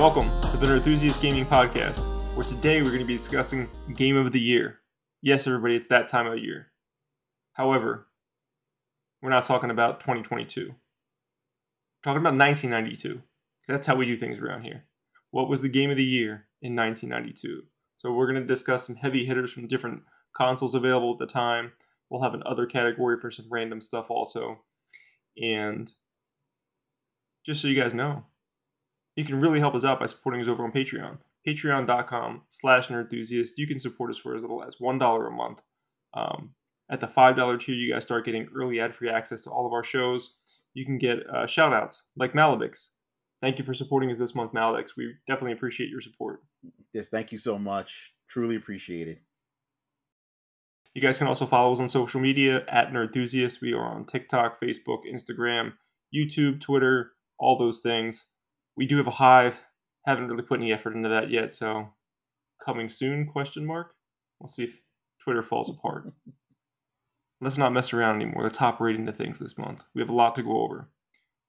Welcome to the Nerdthusiast Gaming Podcast, where today we're going to be discussing Game of the Year. Yes, everybody, it's that time of year. However, we're not talking about 2022. We're talking about 1992. That's how we do things around here. What was the game of the year in 1992? So we're going to discuss some heavy hitters from different consoles available at the time. We'll have another category for some random stuff also. And just so you guys know, you can really help us out by supporting us over on Patreon. Patreon.com slash nerdthusiast. You can support us for as little as $1 a month. Um, at the $5 tier, you guys start getting early ad free access to all of our shows. You can get uh, shout outs like Malabix. Thank you for supporting us this month, Malabix. We definitely appreciate your support. Yes, thank you so much. Truly appreciate it. You guys can also follow us on social media at Nerdthusiast. We are on TikTok, Facebook, Instagram, YouTube, Twitter, all those things. We do have a hive. Haven't really put any effort into that yet, so coming soon? Question mark. We'll see if Twitter falls apart. Let's not mess around anymore. Let's hop right into things this month. We have a lot to go over.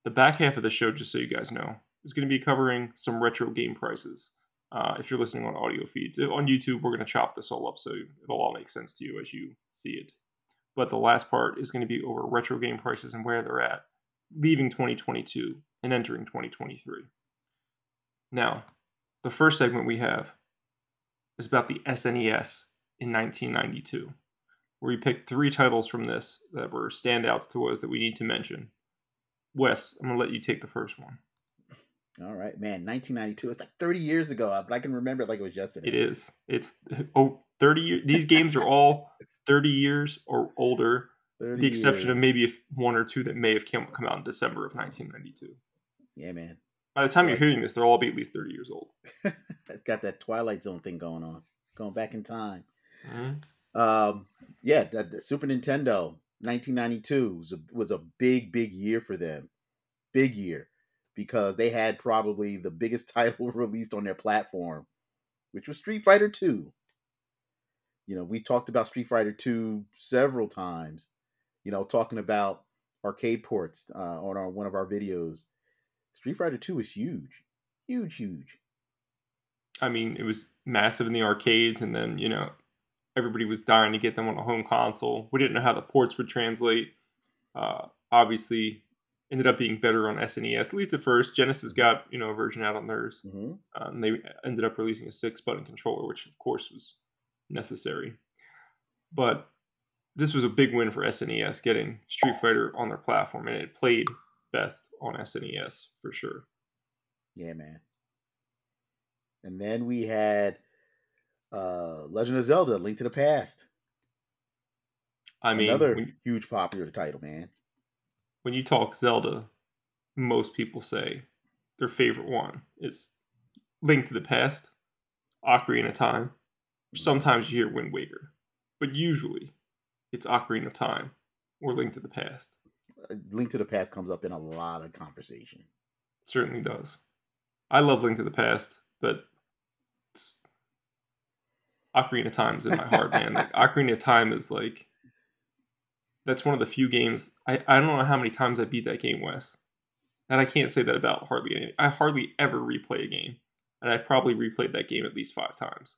The back half of the show, just so you guys know, is going to be covering some retro game prices. Uh, if you're listening on audio feeds, on YouTube, we're going to chop this all up so it'll all make sense to you as you see it. But the last part is going to be over retro game prices and where they're at, leaving 2022 and entering 2023. Now, the first segment we have is about the SNES in 1992, where we picked three titles from this that were standouts to us that we need to mention. Wes, I'm going to let you take the first one. All right, man. 1992. It's like 30 years ago, but I can remember it like it was yesterday. It is. It's oh 30 years. These games are all 30 years or older. the exception years. of maybe one or two that may have come, come out in December of 1992. Yeah, man. By the time you're hearing this, they'll all be at least 30 years old. Got that Twilight Zone thing going on, going back in time. Mm-hmm. Um, yeah, the, the Super Nintendo, 1992 was a, was a big, big year for them. Big year because they had probably the biggest title released on their platform, which was Street Fighter 2. You know, we talked about Street Fighter 2 several times, you know, talking about arcade ports uh, on our, one of our videos. Street Fighter 2 was huge. Huge, huge. I mean, it was massive in the arcades, and then, you know, everybody was dying to get them on a home console. We didn't know how the ports would translate. Uh, obviously, ended up being better on SNES, at least at first. Genesis got you know a version out on theirs, mm-hmm. um, they ended up releasing a six button controller, which of course was necessary. But this was a big win for SNES getting Street Fighter on their platform, and it played best on SNES for sure. Yeah, man. And then we had uh Legend of Zelda: Link to the Past. I mean, another when, huge popular title, man when you talk Zelda, most people say their favorite one is Link to the Past, Ocarina of Time. Sometimes you hear Wind Waker, but usually it's Ocarina of Time or Link to the Past. Uh, Link to the Past comes up in a lot of conversation. Certainly does. I love Link to the Past, but Ocarina of Time is in my heart, man. Like, Ocarina of Time is like that's one of the few games I, I don't know how many times I beat that game, Wes. And I can't say that about hardly any. I hardly ever replay a game. And I've probably replayed that game at least five times.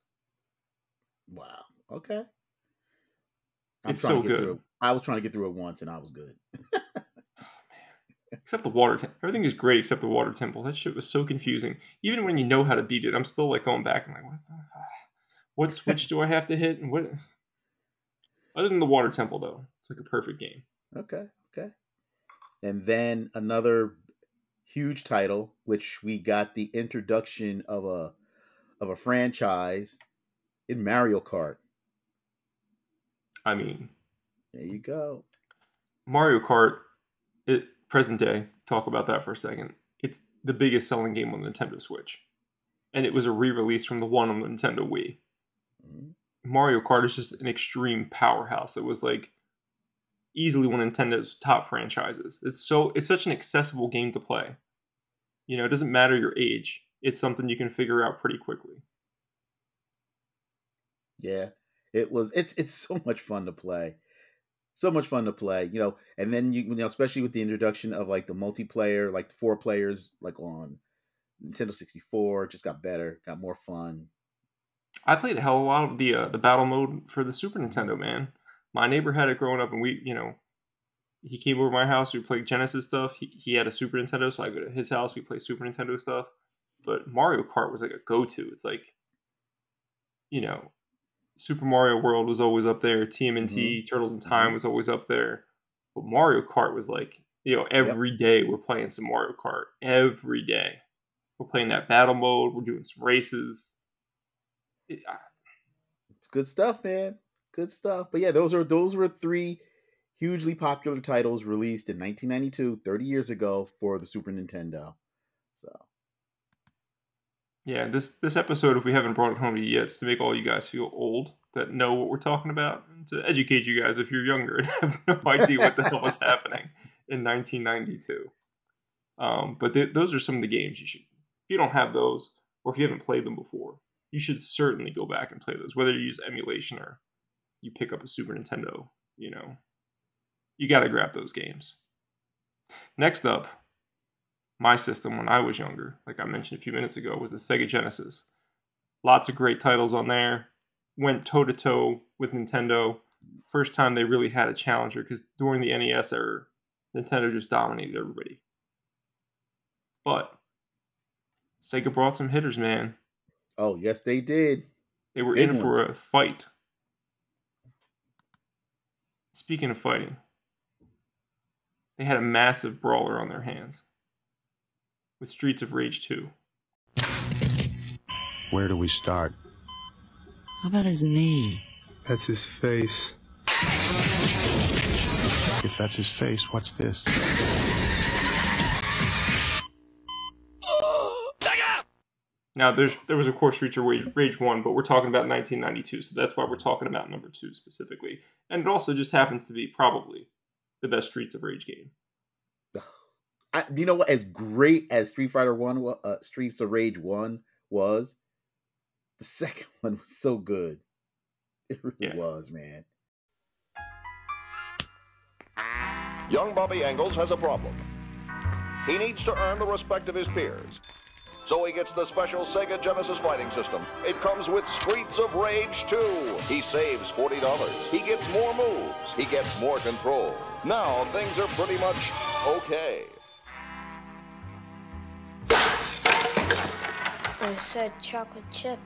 Wow. Okay. I'm it's so good. I was trying to get through it once and I was good. Except the water temple. Everything is great except the water temple. That shit was so confusing. Even when you know how to beat it, I'm still like going back and like, what the, what switch do I have to hit? And what other than the Water Temple, though, it's like a perfect game. Okay, okay. And then another huge title, which we got the introduction of a of a franchise in Mario Kart. I mean, there you go. Mario Kart, it, present day. Talk about that for a second. It's the biggest selling game on the Nintendo Switch, and it was a re-release from the one on the Nintendo Wii. Mm-hmm. Mario Kart is just an extreme powerhouse. It was like easily one of Nintendo's top franchises. It's so it's such an accessible game to play. You know, it doesn't matter your age. It's something you can figure out pretty quickly. Yeah. It was it's it's so much fun to play. So much fun to play, you know, and then you, you know, especially with the introduction of like the multiplayer, like the four players, like on Nintendo 64 just got better, got more fun. I played a hell of a lot of the uh, the battle mode for the Super Nintendo, man. My neighbor had it growing up, and we, you know, he came over my house. We played Genesis stuff. He, he had a Super Nintendo, so I go to his house. We play Super Nintendo stuff. But Mario Kart was like a go to. It's like, you know, Super Mario World was always up there. TMNT, mm-hmm. Turtles in Time mm-hmm. was always up there. But Mario Kart was like, you know, every yep. day we're playing some Mario Kart. Every day. We're playing that battle mode. We're doing some races. It, I, it's good stuff, man. Good stuff. But yeah, those are those were three hugely popular titles released in 1992, 30 years ago for the Super Nintendo. So yeah, this this episode, if we haven't brought it home to you yet, is to make all you guys feel old that know what we're talking about, to educate you guys if you're younger and have no idea what the hell was happening in 1992. Um, but th- those are some of the games you should, if you don't have those, or if you haven't played them before, you should certainly go back and play those. Whether you use emulation or you pick up a Super Nintendo, you know, you got to grab those games. Next up, my system when I was younger, like I mentioned a few minutes ago, was the Sega Genesis. Lots of great titles on there. Went toe to toe with Nintendo. First time they really had a challenger because during the NES era, Nintendo just dominated everybody. But Sega brought some hitters, man. Oh, yes, they did. They were Big in ones. for a fight. Speaking of fighting, they had a massive brawler on their hands with Streets of Rage 2. Where do we start? How about his knee? That's his face. If that's his face, what's this? Now, there's there was of course Streets of Rage one, but we're talking about 1992, so that's why we're talking about number two specifically. And it also just happens to be probably the best Streets of Rage game. I, you know what? As great as Street Fighter One, uh, Streets of Rage One was, the second one was so good. It really yeah. was, man. Young Bobby Engels has a problem. He needs to earn the respect of his peers. So he gets the special Sega Genesis fighting system. It comes with Streets of Rage 2. He saves $40. He gets more moves. He gets more control. Now things are pretty much okay. I said chocolate chip.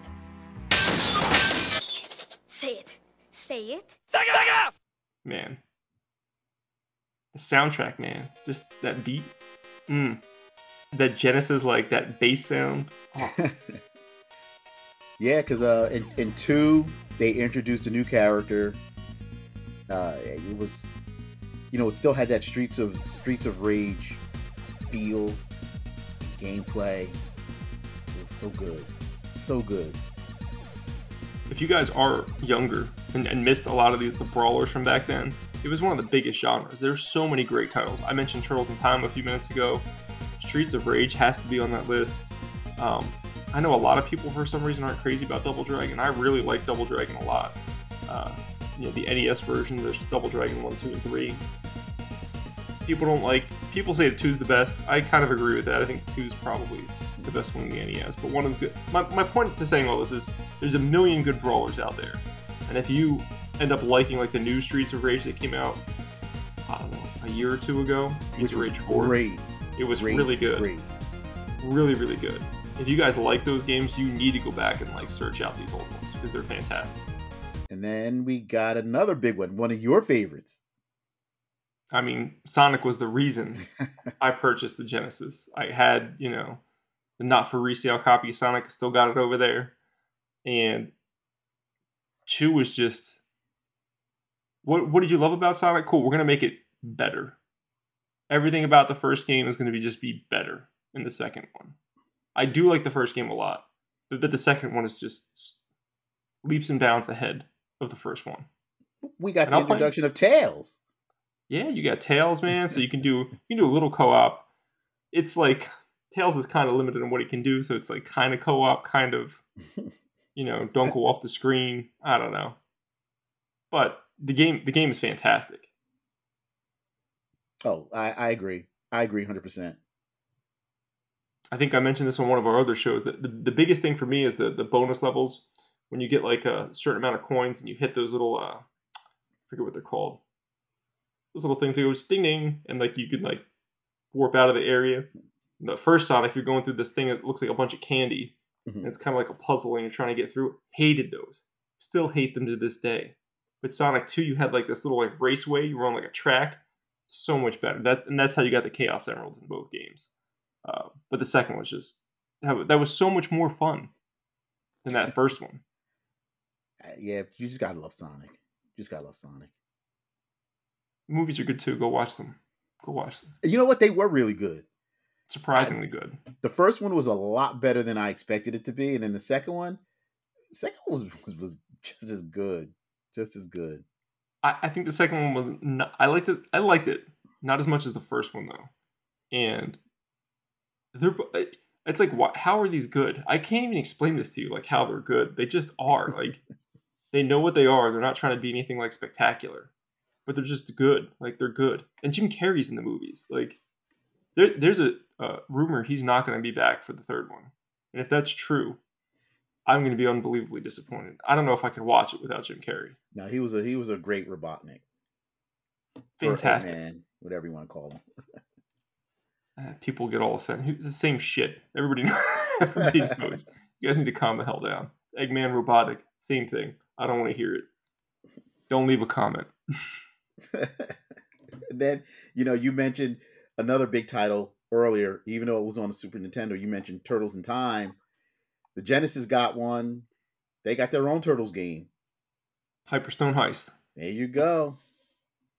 Say it. Say it. Man. The soundtrack, man. Just that beat. Mmm that Genesis like that bass sound. Oh. yeah, because uh, in, in two they introduced a new character. Uh, it was, you know, it still had that Streets of Streets of Rage feel, gameplay. So good, so good. If you guys are younger and, and missed a lot of the, the brawlers from back then, it was one of the biggest genres. There's so many great titles. I mentioned Turtles in Time a few minutes ago. Streets of Rage has to be on that list. Um, I know a lot of people for some reason aren't crazy about Double Dragon. I really like Double Dragon a lot. Uh, you know, the NES version, there's Double Dragon 1, 2, and 3. People don't like, people say that 2's the best. I kind of agree with that. I think 2's probably the best one in the NES, but 1 is good. My, my point to saying all this is there's a million good brawlers out there. And if you end up liking like the new Streets of Rage that came out, I don't know, a year or two ago, Streets of Rage 4. Great. It was great, really good. Great. Really, really good. If you guys like those games, you need to go back and like search out these old ones because they're fantastic. And then we got another big one, one of your favorites. I mean, Sonic was the reason I purchased the Genesis. I had, you know, the not for resale copy of Sonic, still got it over there. And two was just what what did you love about Sonic? Cool, we're gonna make it better everything about the first game is going to be just be better in the second one. I do like the first game a lot, but, but the second one is just leaps and bounds ahead of the first one. We got and the I'll introduction play... of Tails. Yeah, you got Tails, man. so you can do you can do a little co-op. It's like Tails is kind of limited in what he can do, so it's like kind of co-op, kind of you know, don't go off the screen. I don't know, but the game the game is fantastic. Oh, I, I agree. I agree 100%. I think I mentioned this on one of our other shows. That the, the biggest thing for me is the the bonus levels when you get like a certain amount of coins and you hit those little uh, I forget what they're called. Those little things that goes ding ding and like you can like warp out of the area. The first Sonic, you're going through this thing that looks like a bunch of candy. Mhm. And it's kind of like a puzzle and you're trying to get through. Hated those. Still hate them to this day. But Sonic 2, you had like this little like raceway. You were on like a track. So much better. That and that's how you got the Chaos Emeralds in both games. Uh, but the second was just that, that was so much more fun than that first one. Uh, Yeah, you just gotta love Sonic. You just gotta love Sonic. Movies are good too. Go watch them. Go watch them. You know what? They were really good. Surprisingly good. The first one was a lot better than I expected it to be, and then the second one, the second one was was, was just as good, just as good. I, I think the second one was. Not, I liked it. I liked it not as much as the first one though, and they're. It's like, why, how are these good? I can't even explain this to you, like how they're good. They just are. Like, they know what they are. They're not trying to be anything like spectacular, but they're just good. Like they're good. And Jim Carrey's in the movies. Like, there, there's a uh, rumor he's not going to be back for the third one, and if that's true, I'm going to be unbelievably disappointed. I don't know if I can watch it without Jim Carrey. Now he was a he was a great Robotnik. Fantastic. Eggman, whatever you want to call him. Uh, people get all offended. It's the same shit. Everybody, knows. everybody knows. You guys need to calm the hell down. Eggman Robotnik, same thing. I don't want to hear it. Don't leave a comment. and then you know you mentioned another big title earlier, even though it was on the Super Nintendo. You mentioned Turtles in Time. The Genesis got one. They got their own Turtles game. Hyperstone Heist. There you go.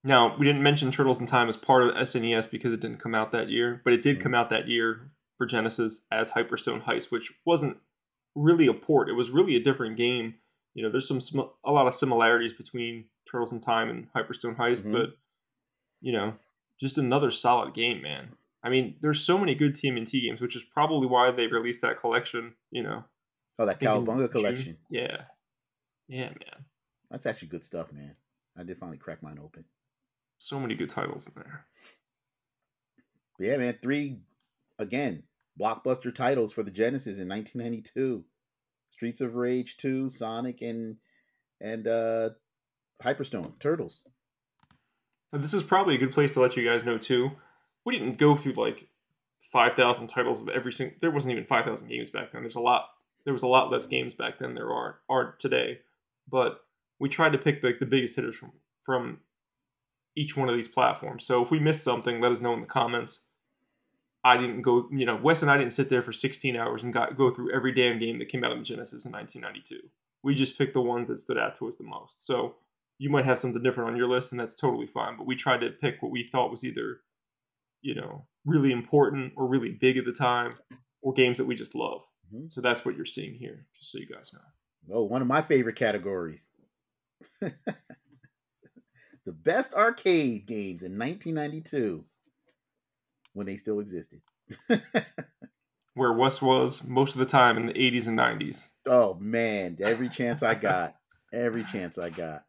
Now, we didn't mention Turtles in Time as part of the SNES because it didn't come out that year, but it did Mhm. come out that year for Genesis as Hyperstone Heist, which wasn't really a port. It was really a different game. You know, there's some a lot of similarities between Turtles in Time and Hyperstone Heist, Mhm. but you know, just another solid game, man. I mean, there's so many good TMNT games, which is probably why they released that collection. You know, Oh, that Cowabunga collection. Yeah, yeah, man. That's actually good stuff, man. I did finally crack mine open. So many good titles in there. But yeah, man, three again blockbuster titles for the Genesis in 1992: Streets of Rage 2, Sonic, and and uh Hyperstone Turtles. And this is probably a good place to let you guys know too. We didn't go through like five thousand titles of every single. There wasn't even five thousand games back then. There's a lot. There was a lot less games back then. There are are today, but we tried to pick like the biggest hitters from from each one of these platforms. So if we missed something, let us know in the comments. I didn't go. You know, Wes and I didn't sit there for 16 hours and got go through every damn game that came out on the Genesis in 1992. We just picked the ones that stood out to us the most. So you might have something different on your list and that's totally fine but we tried to pick what we thought was either you know really important or really big at the time or games that we just love Mhm. so that's what you're seeing here just so you guys know Oh, one of my favorite categories. the best arcade games in 1992 when they still existed. where wes was most of the time in the 80s and 90s oh man, every chance I got, every chance I got.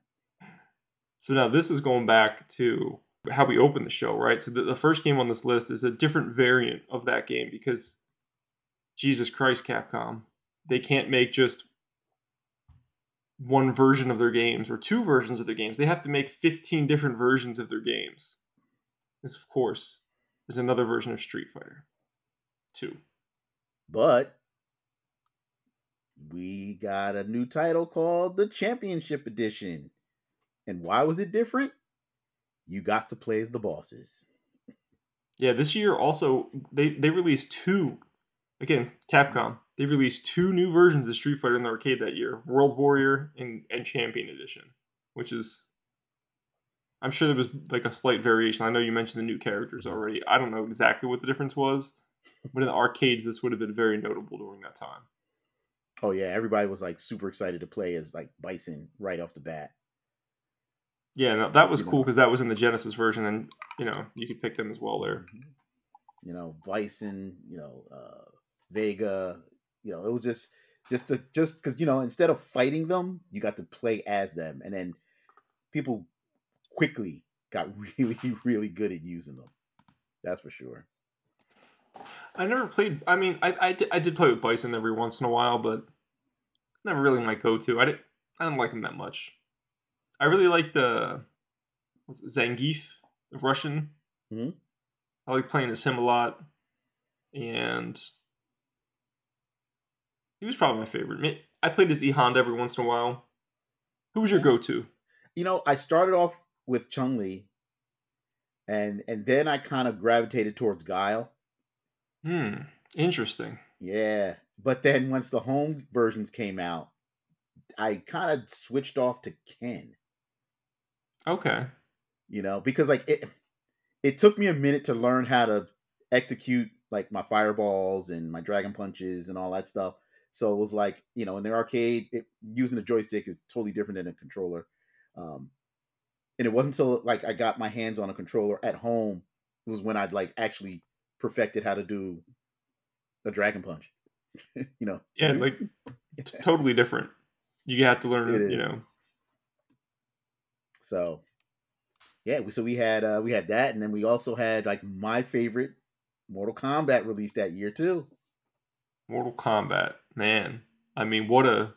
So now this is going back to how we opened the show right so the, the first game on this list is a different variant of that game because jesus christ capcom they can't make just one version of their games or two versions of their games. They have to make 15 different versions of their games. This, of course, is another version of Street Fighter 2. But we got a new title called the Championship Edition. And why was it different? You got to play as the bosses. Yeah, this year also they they released two again, Capcom. They released two new versions of Street Fighter in the arcade that year, World Warrior and, and Champion Edition, which is I'm sure there was like a slight variation. I know you mentioned the new characters mm-hmm. already. I don't know exactly what the difference was, but in the arcades this would have been very notable during that time. Oh yeah, everybody was like super excited to play as like Bison right off the bat. Yeah, no, that was You cool because that was in the Genesis version, and you know you could pick them as well there. You know, Bison, you know, uh Vega, you know, it was just just to just because you know instead of fighting them, you got to play as them, and then people quickly got really really good at using them. That's for sure. I never played. I mean, I I did, I did play with Bison every once in a while, but never really my go-to. I didn't I didn't like him that much. I really liked the what's it, Zangief, the Russian. Mhm. I like playing as him a lot, and he was probably my favorite. I played as E Honda every once in a while. Who was your go-to? You know, I started off with Chun-Li, and and then I kind of gravitated towards Guile. Hmm, interesting. Yeah, but then once the home versions came out, I kind of switched off to Ken. Okay. You know, because like it, it took me a minute to learn how to execute like my fireballs and my dragon punches and all that stuff. So it was like, you know, in the arcade, it, using a joystick is totally different than a controller. Um, and it wasn't until like I got my hands on a controller at home was when I'd like actually perfected how to do a dragon punch. you know, Yeah, like it's totally different. You have to learn, you know. So yeah, we, so we had uh we had that, and then we also had like my favorite Mortal Kombat released that year too. Mortal Kombat, man. I mean, what a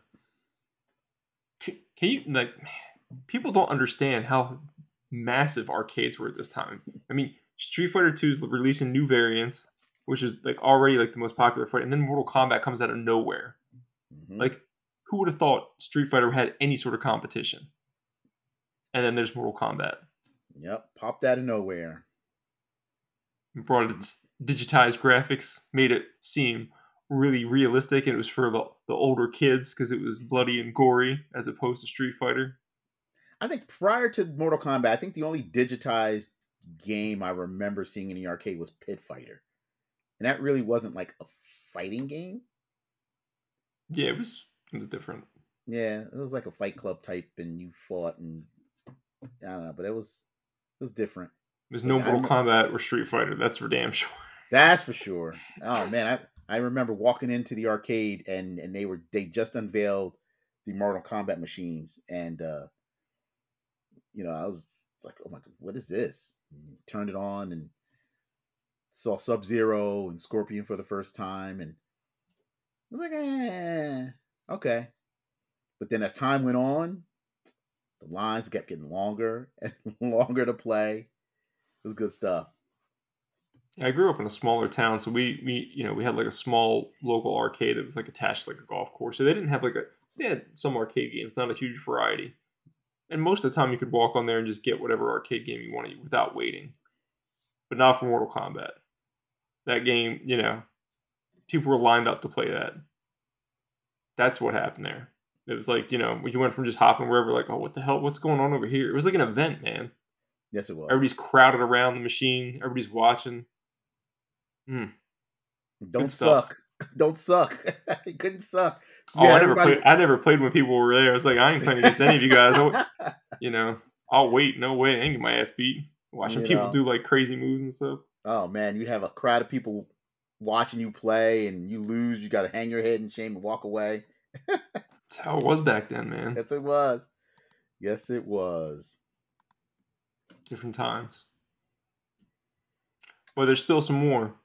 can can you like? People don't understand how massive arcades were at this time. I mean, Street Fighter Two is releasing new variants, which is like already like the most popular fight, and then Mortal Kombat comes out of nowhere. Mhm. Like, who would have thought Street Fighter had any sort of competition? And then there's Mortal Kombat. Yep, popped out of nowhere. Brought its digitized graphics, made it seem really realistic, and it was for the, the older kids because it was bloody and gory as opposed to Street Fighter. I think prior to Mortal Kombat, I think the only digitized game I remember seeing in the arcade was Pit Fighter, and that really wasn't like a fighting game. Yeah, it was it was different. Yeah, it was like a Fight Club type, and you fought, and I don't know, but it was it was different. There's no Mortal Kombat or Street Fighter. That's for damn sure. That's for sure. Oh man, I I remember walking into the arcade and and they were they just unveiled the Mortal Kombat machines and uh you know, I was it's like, "Oh my god, what is this?" And turned it on and saw Sub-Zero and Scorpion for the first time and I was like, "Eh, okay." But then as time went on, the lines kept getting longer and longer to play. It was good stuff. I grew up in a smaller town, so we we you know we had like a small local arcade that was like attached to like a golf course. So they didn't have like a they had some arcade games, not a huge variety. And most of the time, you could walk on there and just get whatever arcade game you wanted without waiting. But not for Mortal Kombat. That game, you know, people were lined up to play that. That's what happened there. It was like you know when you went from just hopping wherever, like oh what the hell, what's going on over here? It was like an event, man. Yes, it was. Everybody's crowded around the machine. Everybody's watching. Hmm. Don't suck. Don't suck. you couldn't suck. Oh, Yeah, I never everybody- played. I never played when people were there. I was like, I ain't playing against any of you guys. I'll- oh, you know, I'll wait. No way. I ain't get my ass beat. Watching You people know. do like crazy moves and stuff. oh man, you'd have a crowd of people watching you play, and you lose. You got to hang your head in shame and walk away. That's how it was back then, man. Yes, it was. Yes, it was. Different times. But there's still some more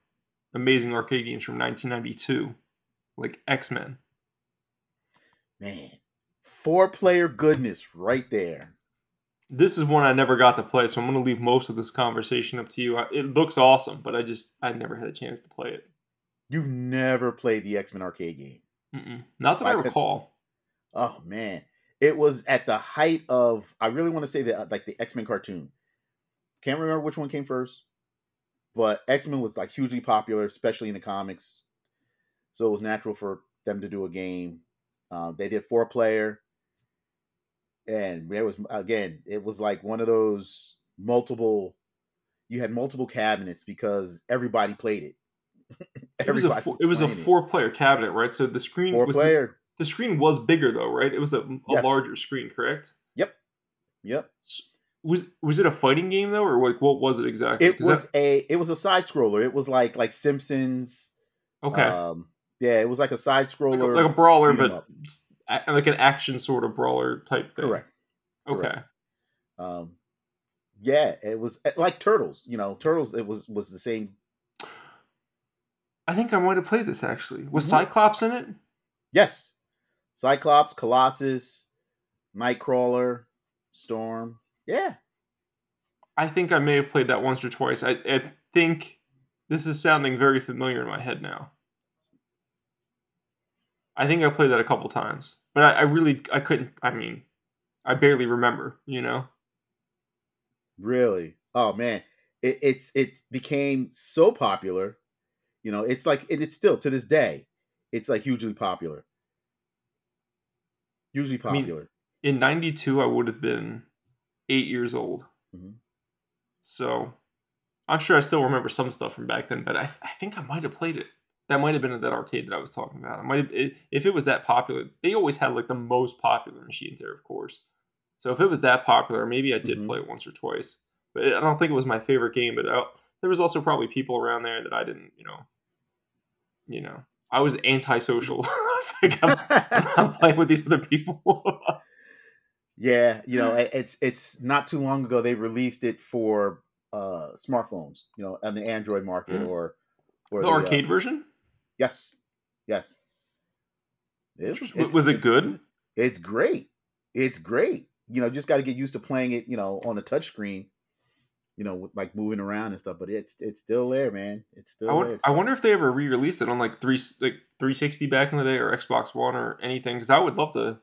amazing arcade games from 1992, like X Men. Man, four player goodness right there. This is one I never got to play, so I'm going to leave most of this conversation up to you. It looks awesome, but I just I never had a chance to play it. You've never played the X Men arcade game. Mm-mm. Not that I I recall. Oh man, it was at the height of. I really want to say that like the X Men cartoon. Can't remember which one came first, but X Men was like hugely popular, especially in the comics. So it was natural for them to do a game. Uh, they did four player, and there was again, it was like one of those multiple. You had multiple cabinets because everybody played it. It was a four, it was a four player cabinet, right? So the screen four was player. The screen was bigger though, right? It was a, a Yes. larger screen, correct? Yep. Yep. Was was it a fighting game though, or like what was it exactly? It was a it was a side scroller. It was like like Simpsons. okay, Um, yeah, it was like a side scroller. like a brawler, but a- like an action sort of brawler type thing. correct. Okay. correct. Um, yeah, it was eh, like Turtles. You know, Turtles. It was was the same. I think I might have played this actually. Was Mhm. Cyclops in it? Yes. Cyclops, Colossus, Nightcrawler, Storm. Yeah. I think I may have played that once or twice. I, I think this is sounding very familiar in my head now. I think I played that a couple times, but I, I really I couldn't. I mean, I barely remember. You know. Really? Oh man, it, it's it became so popular. You know, it's like and it's still to this day, it's like hugely popular. Hugely I mean- popular. In '92, I would have been eight years old. Mhm. So, I'm sure I still remember some stuff from back then. But I, I think I might have played it. That might have been at that arcade that I was talking about. It might have, it, if it was that popular. They always had like the most popular machines there, of course. So if it was that popular, maybe I did Mhm. play it once or twice. But I don't think it was my favorite game. But I, there was also probably people around there that I didn't, you know, you know, I was antisocial. It's like, I'm, I'm playing with these other people. yeah, you know, it's it's not too long ago they released it for uh smartphones, you know, on the Android market Mm. or or the uh, arcade version yes. Yes. It- it's- was it it's- good? It's great. It's great. You know, just got to get used to playing it, you know, on a touch screen. You know, like moving around and stuff. But it's it's still there, man. It's still I, would, there. I wonder if they ever re-released it on like three like 360 back in the day or Xbox One or anything because I would love to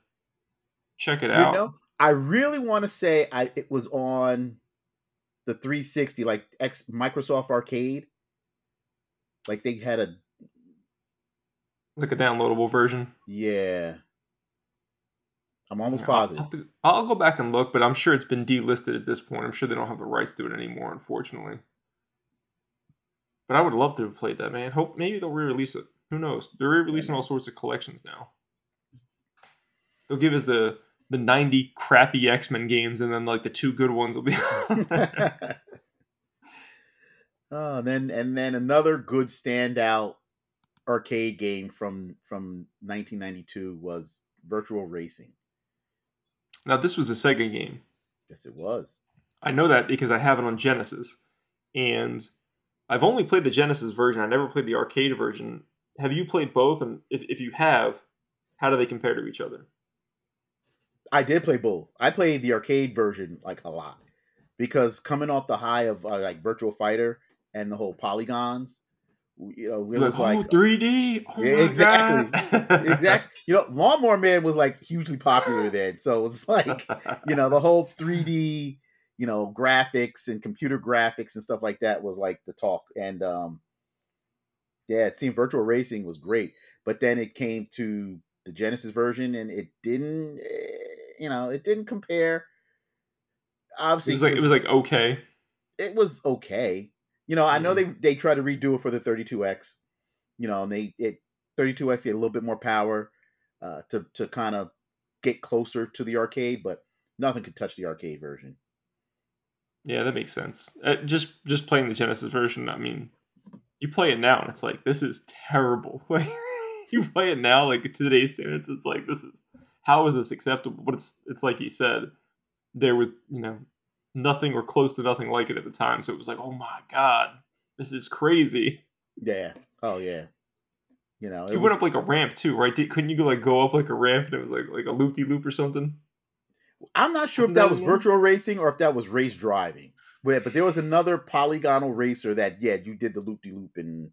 check it you out. know, I really want to say I it was on the 360, like X Microsoft Arcade. Like they had a like a downloadable version. yeah. I'm almost positive. I'll, to- I'll go back and look, but I'm sure it's been delisted at this point. I'm sure they don't have the rights to it anymore, unfortunately. But I would love to have played that, man. Hope maybe they'll re-release it. Who knows? They're re-releasing all sorts of collections now. They'll give us the the 90 crappy X-Men games, and then like the two good ones will be. oh, and then and then another good standout arcade game from from 1992 was Virtual Racing. Now this was a Sega game. Yes, it was. I know that because I have it on Genesis, and I've only played the Genesis version. I never played the arcade version. Have you played both? And if, if you have, how do they compare to each other? I did play both. I played the arcade version like a lot because coming off the high of uh, like Virtual Fighter and the whole polygons, you know, it was like, like oh, 3D. Oh Yeah, exactly. Exactly. You know, Lawnmower Man was like hugely popular then, so it's like you know the whole 3D, you know, graphics and computer graphics and stuff like that was like the talk. And um, yeah, it seemed Virtual Racing was great, but then it came to the Genesis version, and it didn't, eh, you know, it didn't compare. Obviously, it was like it was like okay. it was okay. You know, I know Mhm. they they try to redo it for the 32x. You know, and they it 32x get a little bit more power uh, to to kind of get closer to the arcade, but nothing could touch the arcade version. Yeah, that makes sense. Uh, just just playing the Genesis version. I mean, you play it now, and it's like this is terrible. Like you play it now, like today's standards, it's like this is how is this acceptable? But it's it's like you said, there was you know nothing or close to nothing like it at the time. So it was like, oh my god, this is crazy. Yeah. Oh yeah. You know, it You was, went up like a ramp too, right? Did, couldn't you go like go up like a ramp and it was like like a loop de loop or something? I'm not sure if Wasn't that that was one? virtual racing or if that was race driving. But, but there was another polygonal racer that yeah, you did the loop de loop and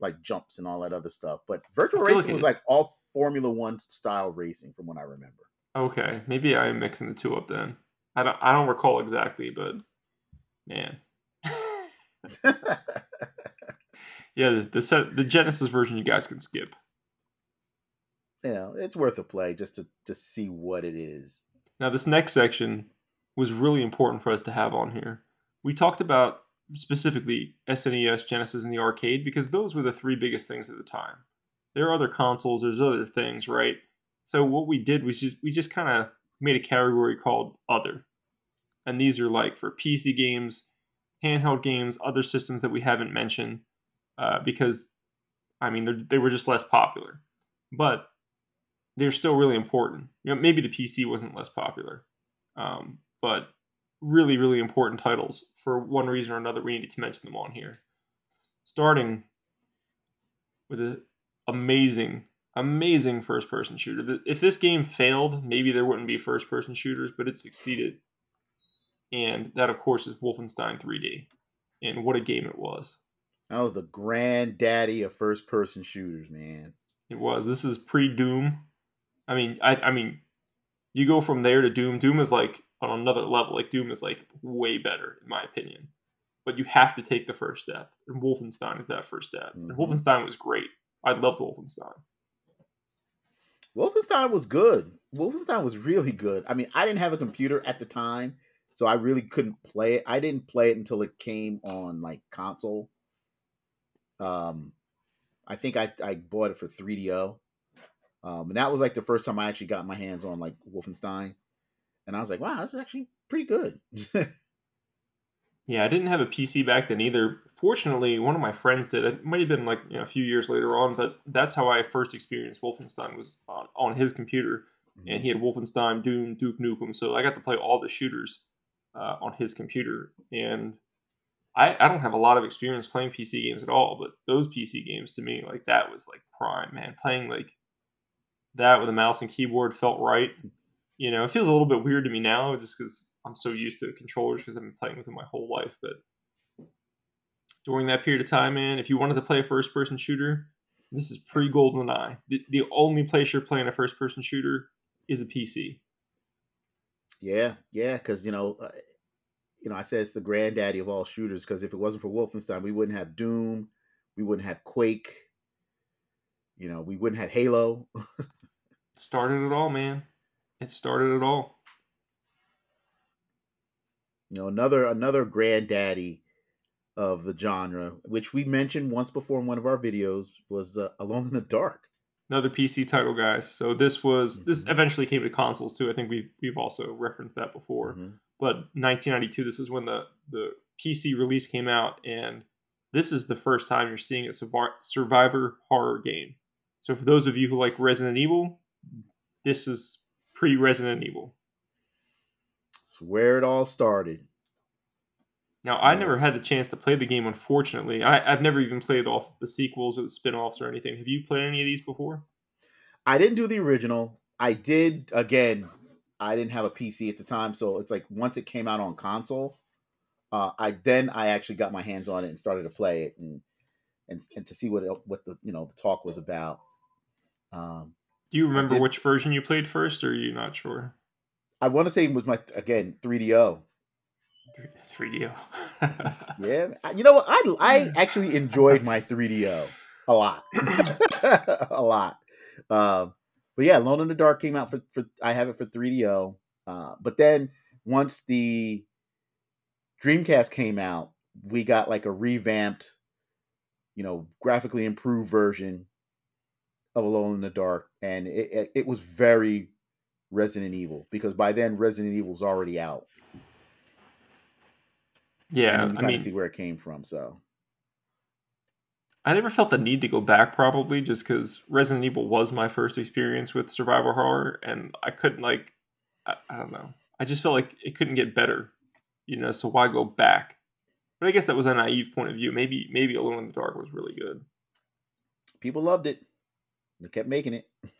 like jumps and all that other stuff. But virtual racing like was it- like all Formula One style racing, from what I remember. Okay, maybe I'm mixing the two up then. I don't I don't recall exactly, but man. Yeah, the the, set, the Genesis version you guys can skip. you know, it's worth a play just to to see what it is. Now, this next section was really important for us to have on here. We talked about specifically SNES, Genesis, and the arcade because those were the three biggest things at the time. There are other consoles, there's other things, right? So what we did was just we just kind of made a category called other, and these are like for PC games, handheld games, other systems that we haven't mentioned, uh, because I mean they're- were just less popular, but they're still really important. You know, maybe the PC wasn't less popular, um, but really, really important titles. For one reason or another, we needed to mention them on here. Starting with an amazing, amazing first person shooter. If this game failed, maybe there wouldn't be first person shooters, but it succeeded. And that, of course, is Wolfenstein 3D. And what a game it was. That was the granddaddy of first person shooters, man. It was. This is pre Doom. I mean, I, I mean, you go from there to Doom. Doom is like on another level. Like Doom is like way better, in my opinion but you have to take the first step. And Wolfenstein is that first step. Mm-hmm. And Wolfenstein was great. I loved Wolfenstein. Wolfenstein was good. Wolfenstein was really good. I mean, I didn't have a computer at the time, so I really couldn't play it. I didn't play it until it came on like console. Um, I think I I bought it for 3DO. Um, and that was like the first time I actually got my hands on like Wolfenstein, and I was like, wow, this is actually pretty good. Yeah, I didn't have a PC back then either. Fortunately, one of my friends did. It might have been like you know, a few years later on, but that's how I first experienced Wolfenstein was on, on his computer, mm-hmm. and he had Wolfenstein, Doom, Duke Nukem. So I got to play all the shooters uh, on his computer, and I, I don't have a lot of experience playing PC games at all, but those PC games to me, like that was like prime, man. Playing like that with a mouse and keyboard felt right. You know, it feels a little bit weird to me now just because I'm so used to controllers because I've been playing with them my whole life. But during that period of time, man, if you wanted to play a first person shooter, this is pre GoldenEye. The, the only place you're playing a first person shooter is a PC. Yeah, yeah, because you know, uh, you know, I said it's the granddaddy of all shooters. Because if it wasn't for Wolfenstein, we wouldn't have Doom, we wouldn't have Quake, you know, we wouldn't have Halo. started it all, man. It started it all. You know, another another granddaddy of the genre, which we mentioned once before in one of our videos, was uh, Alone in the Dark. Another PC title, guys. So this was mm-hmm. this eventually came to consoles too. I think we've we've also referenced that before. Mm-hmm. But 1992, this is when the the PC release came out, and this is the first time you're seeing a survivor horror game. So for those of you who like Resident Evil, this is pre Resident Evil. It's where it all started. Now, I never had the chance to play the game, unfortunately. I, have never even played off the sequels or the spin offs or anything. Have you played any of these before? I didn't do the original. I did, again, I didn't have a PC at the time. So it's like once it came out on console, uh, I then I actually got my hands on it and started to play it and and, and to see what it, what the you know the talk was about. Um, Do you remember did, which version you played first, or are you not sure? I want to say it was my again 3DO. 3DO. yeah, you know what? I I actually enjoyed my 3DO a lot, a lot. Um, but yeah, Alone in the Dark came out for for I have it for 3DO. Uh, but then once the Dreamcast came out, we got like a revamped, you know, graphically improved version of Alone in the Dark, and it, it, it was very Resident Evil because by then Resident Evil was already out. Yeah, you I mean, see where it came from. So I never felt the need to go back, probably just because Resident Evil was my first experience with survival horror, and I couldn't like, I, I, don't know, I just felt like it couldn't get better, you know. So why go back? But I guess that was a naive point of view. Maybe maybe Alone in the Dark was really good. People loved it. They kept making it.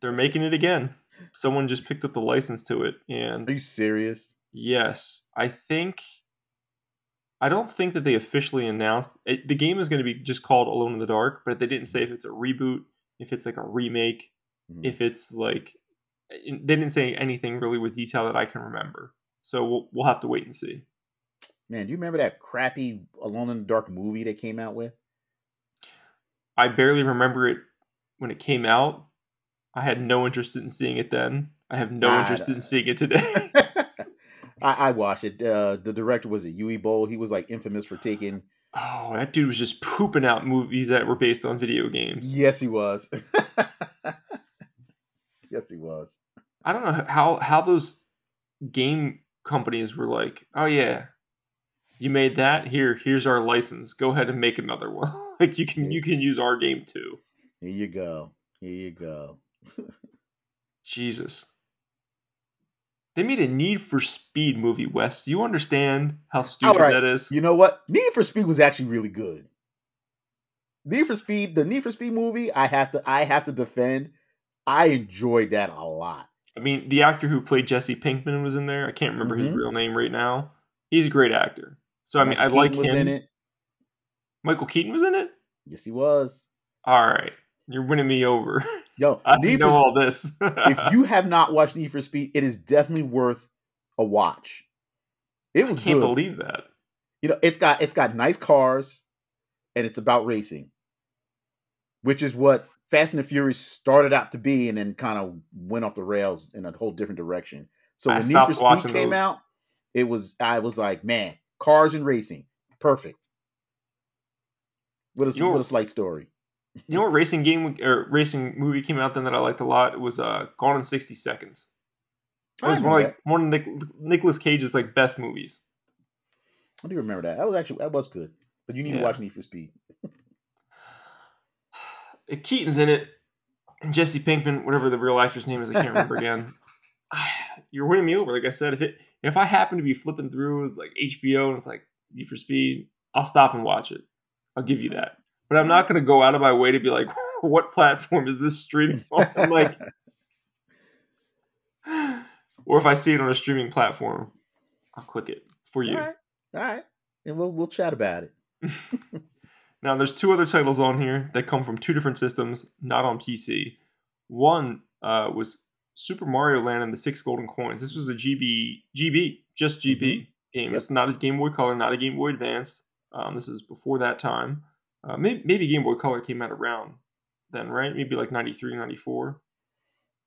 They're making it again someone just picked up the license to it and Are you serious? Yes. I think I don't think that they officially announced it, the game is going to be just called Alone in the Dark, but they didn't say if it's a reboot, if it's like a remake, mm-hmm. if it's like they didn't say anything really with detail that I can remember. So we'll, we'll have to wait and see. Man, do you remember that crappy Alone in the Dark movie they came out with? I barely remember it when it came out, I had no interest in seeing it then. I have no interest in seeing it today. I, I, watched it. Uh, the director was a Uwe Boll. He was like infamous for taking. Oh, that dude was just pooping out movies that were based on video games. Yes, he was. yes, he was. I don't know how how those game companies were like, oh yeah, you made that. Here, here's our license. Go ahead and make another one. like you can you can use our game too. Here you go. Here you go. Jesus. They made a Need for Speed movie, Wes. Do you understand how stupid right. that is? You know what? Need for Speed was actually really good. Need for Speed, the Need for Speed movie, I have to I have to defend. I enjoyed that a lot. I mean, the actor who played Jesse Pinkman was in there. I can't remember his Mhm. real name right now. He's a great actor. So I mean, Michael I like Keaton was him. in it. Michael Keaton was in it. Yes, he was. All right, you're winning me over. Yo, I Need know for all this. if you have not watched Need for Speed, it is definitely worth a watch. It I was can't good. believe that. you know, it's got it's got nice cars, and it's about racing, which is what Fast and the Furious started out to be, and then kind of went off the rails in a whole different direction. So when Need for Speed came those. out, it was I was like, man, cars and racing, perfect. What a what a slight story. You know what racing game or racing movie came out then that I liked a lot? It was uh, Gone in sixty seconds. It was one of like one of Nick, Nicolas Cage's like best movies. I do remember that. That was actually that was good. But you need to watch Need for Speed. Keaton's in it, and Jesse Pinkman, whatever the real actor's name is, I can't remember again. You're winning me over. Like I said, if it if I happen to be flipping through, it's like HBO and it's like Need for Speed, I'll stop and watch it. I'll give you that. But I'm not going to go out of my way to be like, what platform is this streaming on? I'm like, or if I see it on a streaming platform, I'll click it for you. All right, all right, and we'll we'll chat about it. Now, there's two other titles on here that come from two different systems, not on PC. One uh, was Super Mario Land and the Six Golden Coins. This was a GB, GB, just GB game. Yep. It's not a Game Boy Color, not a Game Boy Advance. Um, this is before that time. Uh, maybe, maybe Game Boy Color came out around then, right? Maybe like 93, 94.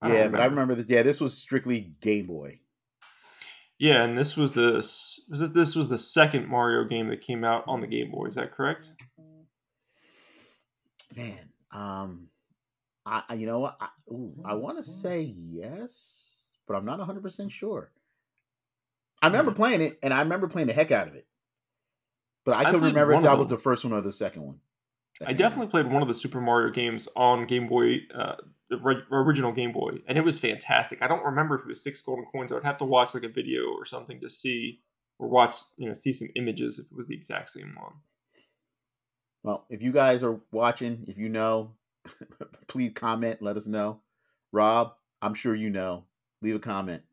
I Yeah, but I remember that. Yeah, this was strictly Game Boy. Yeah, and this was the was this, was the second Mario game that came out on the Game Boy. Is that correct? Man, um, I you know what? I, ooh, I want to say yes, but I'm not 100 percent sure. I remember Hmm. playing it, and I remember playing the heck out of it, but I I couldn't remember if that was the first one or the second one. I definitely played one of the Super Mario games on Game Boy, uh, the re- original Game Boy, and it was fantastic. I don't remember if it was six golden coins. I would have to watch like a video or something to see, or watch you know see some images if it was the exact same one. Well, if you guys are watching, if you know, please comment. Let us know. Rob, I'm sure you know. Leave a comment.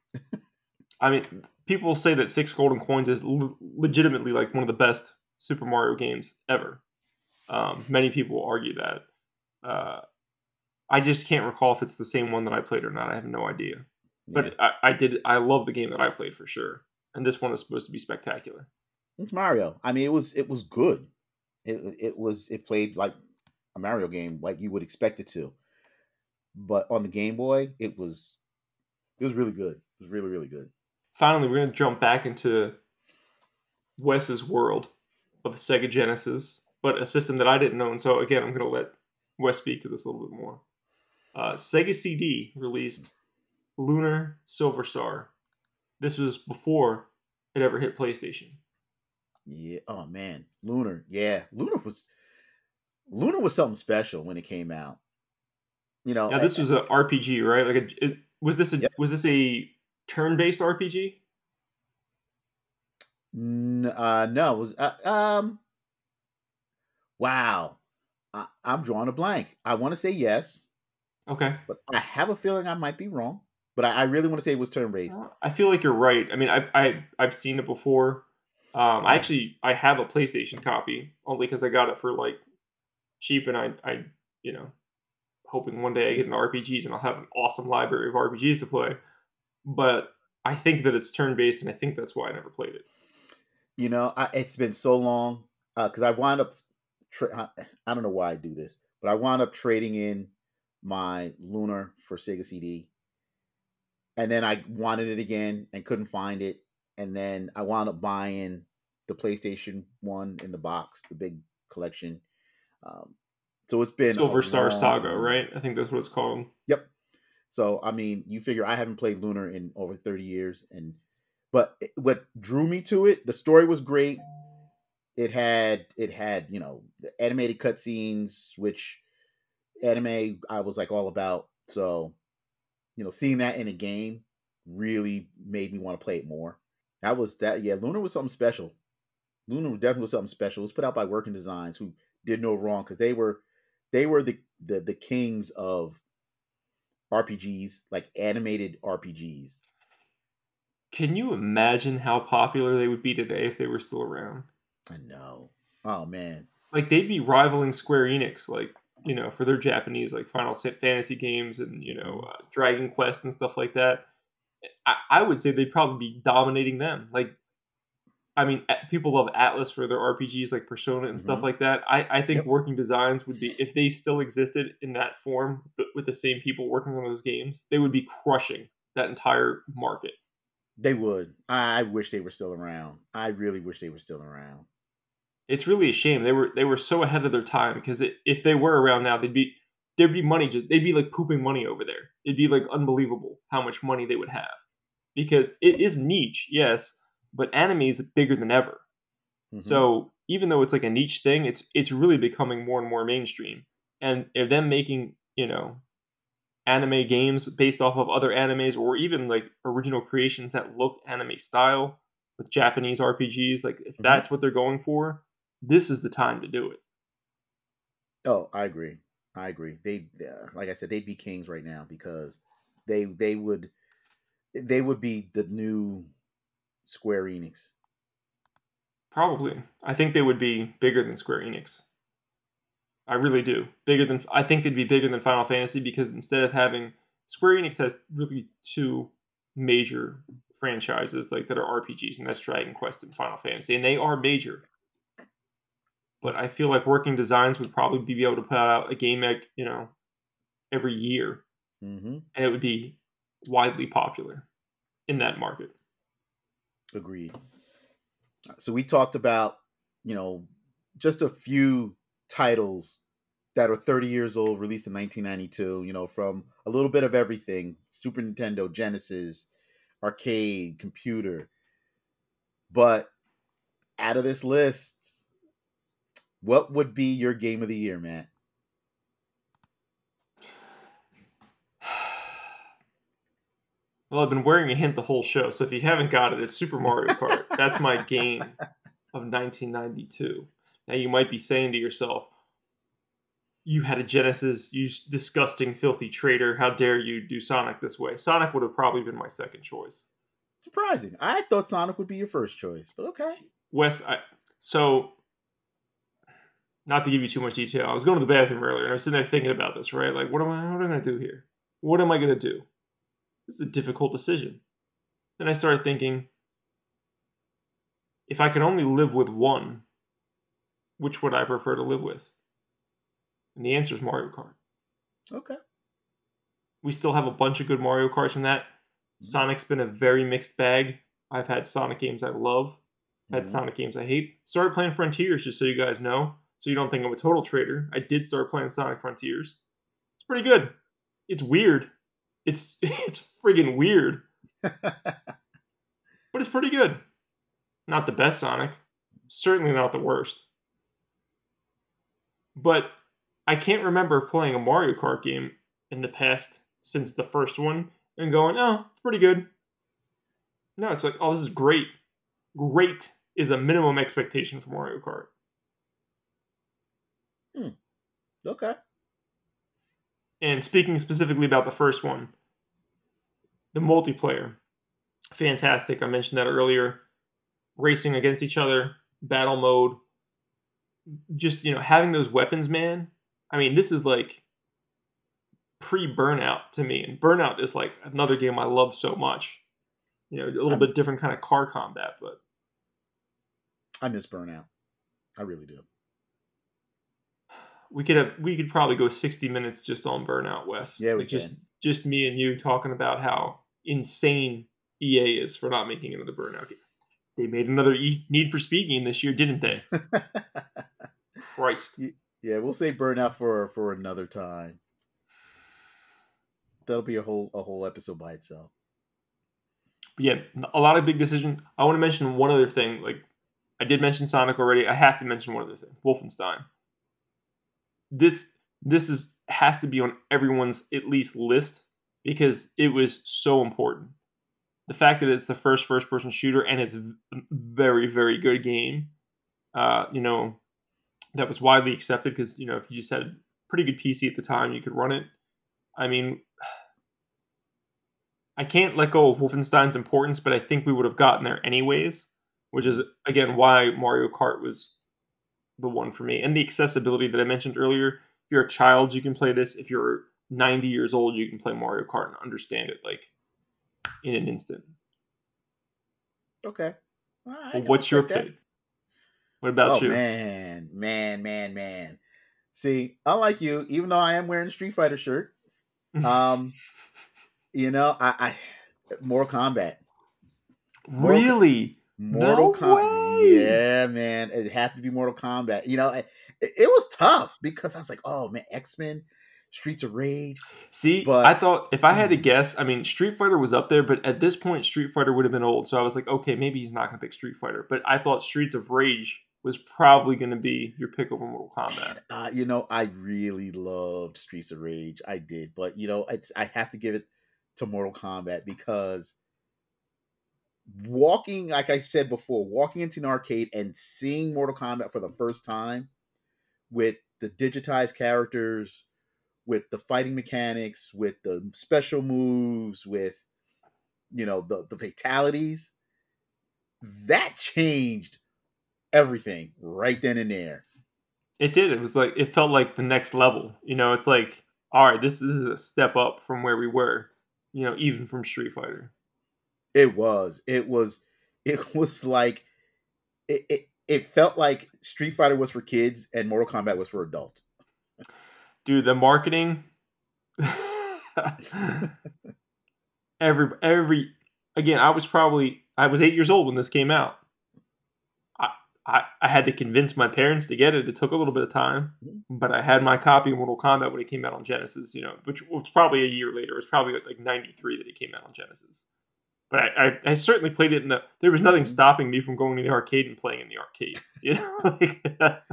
I mean, people say that six golden coins is l- legitimately like one of the best Super Mario games ever. Um, many people argue that. Uh, I just can't recall if it's the same one that I played or not. I have no idea. Yeah. But I, I did. I love the game that I played for sure, and this one is supposed to be spectacular. It's Mario. I mean, it was it was good. It it was it played like a Mario game, like you would expect it to. But on the Game Boy, it was it was really good. It was really really good. Finally, we're gonna jump back into Wes's world of Sega Genesis, but a system that I didn't own. So again, I'm gonna let Wes speak to this a little bit more. Uh, Sega CD released Lunar Silver Star. This was before it ever hit PlayStation. Yeah. Oh man, Lunar. Yeah, Lunar was Lunar was something special when it came out. You know, Now this was an RPG, right? Like, a, it, was this a Yep. was this a turn-based RPG? N- uh, no, it was uh, um. Wow, I, I'm drawing a blank. I want to say yes, Okay. but I have a feeling I might be wrong. But I, I really want to say it was turn based. I feel like you're right. I mean, I I I've seen it before. Um, I actually I have a PlayStation copy only because I got it for like cheap, and I I you know hoping one day I get into RPGs and I'll have an awesome library of RPGs to play. But I think that it's turn based, and I think that's why I never played it. You know, I, it's been so long because I wound up. Tra- I I don't know why I do this, but I wound up trading in my Lunar for Sega CD, and then I wanted it again and couldn't find it, and then I wound up buying the PlayStation One in the box, the big collection. Um, so it's been Silver Star Saga, time. right? I think that's what it's called. Yep. So I mean, you figure I haven't played Lunar in over thirty years, and but what drew me to it, the story was great. It had it had you know animated cutscenes, which anime I was like all about. So you know, seeing that in a game really made me want to play it more. That was that. Yeah, Lunar was something special. Lunar definitely was something special. It was put out by Working Designs, who did no wrong because they were they were the, the the kings of RPGs, like animated RPGs. Can you imagine how popular they would be today if they were still around? I know. Oh man. Like they'd be rivaling Square Enix, like you know, for their Japanese like Final Fantasy games and you know uh, Dragon Quest and stuff like that. I, I would say they'd probably be dominating them. Like, I mean, people love Atlus for their RPGs like Persona and mm-hmm. stuff like that. I, I think yep. Working Designs would be if they still existed in that form with the same people working on those games, they would be crushing that entire market. They would. I wish they were still around. I really wish they were still around. It's really a shame they were they were so ahead of their time because if they were around now, they'd be there'd be money just they'd be like pooping money over there. It'd be like unbelievable how much money they would have because it is niche, yes, but anime is bigger than ever. Mm-hmm. So even though it's like a niche thing, it's it's really becoming more and more mainstream. And if them making you know anime games based off of other animes or even like original creations that look anime style with Japanese RPGs, like if mm-hmm. that's what they're going for, this is the time to do it. Oh, I agree. I agree. They, uh, like I said, they'd be kings right now because they they would they would be the new Square Enix. Probably. I think they would be bigger than Square Enix. I really do. Bigger than I think they'd be bigger than Final Fantasy because instead of having Square Enix has really two major franchises like that are RPGs, and that's Dragon Quest and Final Fantasy, and they are major. But I feel like Working Designs would probably be able to put out a game like you know every year, mm-hmm. and it would be widely popular in that market. Agreed. So we talked about you know just a few titles that are 30 years old, released in 1992, you know, from a little bit of everything Super Nintendo, Genesis, arcade, computer. But out of this list, what would be your game of the year, Matt? Well, I've been wearing a hint the whole show, so if you haven't got it, it's Super Mario Kart. That's my game of 1992. Now you might be saying to yourself, you had a Genesis, you disgusting, filthy traitor. How dare you do Sonic this way? Sonic would have probably been my second choice. Surprising. I thought Sonic would be your first choice, but okay. Wes, I, so not to give you too much detail, I was going to the bathroom earlier and I was sitting there thinking about this, right? Like, what am I, what am I going to do here? What am I going to do? This is a difficult decision. Then I started thinking, if I can only live with one, which would I prefer to live with? And the answer is Mario Kart. Okay. We still have a bunch of good Mario Karts from that. Mm-hmm. Sonic's been a very mixed bag. I've had Sonic games I love, I've had mm-hmm. Sonic games I hate. Started playing Frontiers, just so you guys know, so you don't think I'm a total traitor. I did start playing Sonic Frontiers. It's pretty good. It's weird. It's it's friggin' weird. but it's pretty good. Not the best Sonic. Certainly not the worst. But I can't remember playing a Mario Kart game in the past since the first one and going, oh, it's pretty good. No, it's like, oh, this is great. Great is a minimum expectation for Mario Kart. Hmm. Okay. And speaking specifically about the first one, the multiplayer, fantastic. I mentioned that earlier. Racing against each other, battle mode, just you know having those weapons, man. I mean, this is like pre burnout to me, and burnout is like another game I love so much. You know, a little I'm, bit different kind of car combat, but I miss burnout. I really do. We could have we could probably go sixty minutes just on burnout, Wes. Yeah, we like just just me and you talking about how insane EA is for not making another burnout game. They made another e- Need for Speed game this year, didn't they? Christ. Yeah, we'll say burnout for for another time. That'll be a whole a whole episode by itself. But yeah, a lot of big decisions. I want to mention one other thing. Like I did mention Sonic already. I have to mention one other thing. Wolfenstein. This this is has to be on everyone's at least list because it was so important. The fact that it's the first first person shooter and it's a very very good game. Uh, you know, that was widely accepted because you know if you just had a pretty good PC at the time, you could run it. I mean, I can't let go of Wolfenstein's importance, but I think we would have gotten there anyways, which is again why Mario Kart was the one for me. And the accessibility that I mentioned earlier. If you're a child, you can play this. If you're 90 years old, you can play Mario Kart and understand it like in an instant. Okay. I Well, what's your pick? What about oh you? man, man, man, man. See, unlike you, even though I am wearing a Street Fighter shirt, um, you know, I, I Mortal Kombat. Mortal- Really? Mortal No Kombat. Yeah, man. It had to be Mortal Kombat. You know, it, it was tough because I was like, oh man, X Men, Streets of Rage. See, But- I thought if I had to guess, I mean, Street Fighter was up there, but at this point, Street Fighter would have been old. So I was like, okay, maybe he's not going to pick Street Fighter. But I thought Streets of Rage was probably going to be your pick over Mortal Kombat. Uh, you know, I really loved Streets of Rage. I did, but you know, I have to give it to Mortal Kombat because walking, like I said before, walking into an arcade and seeing Mortal Kombat for the first time with the digitized characters, with the fighting mechanics, with the special moves, with you know the the fatalities, that changed everything right then and there. It did. It was like it felt like the next level. You know, it's like, all right, this, this is a step up from where we were. You know, even from Street Fighter. It was. It was. It was like. It, it. It felt like Street Fighter was for kids and Mortal Kombat was for adults. dude the marketing every every again i was probably i was eight years old when this came out I, I had to convince my parents to get it. It took a little bit of time mm-hmm. but i had my copy of mortal kombat when it came out on genesis you know which was probably a year later. It was probably like 93 that it came out on genesis. But I, I, I certainly played it in the there was nothing mm-hmm. stopping me from going to the arcade and playing in the arcade. You know like,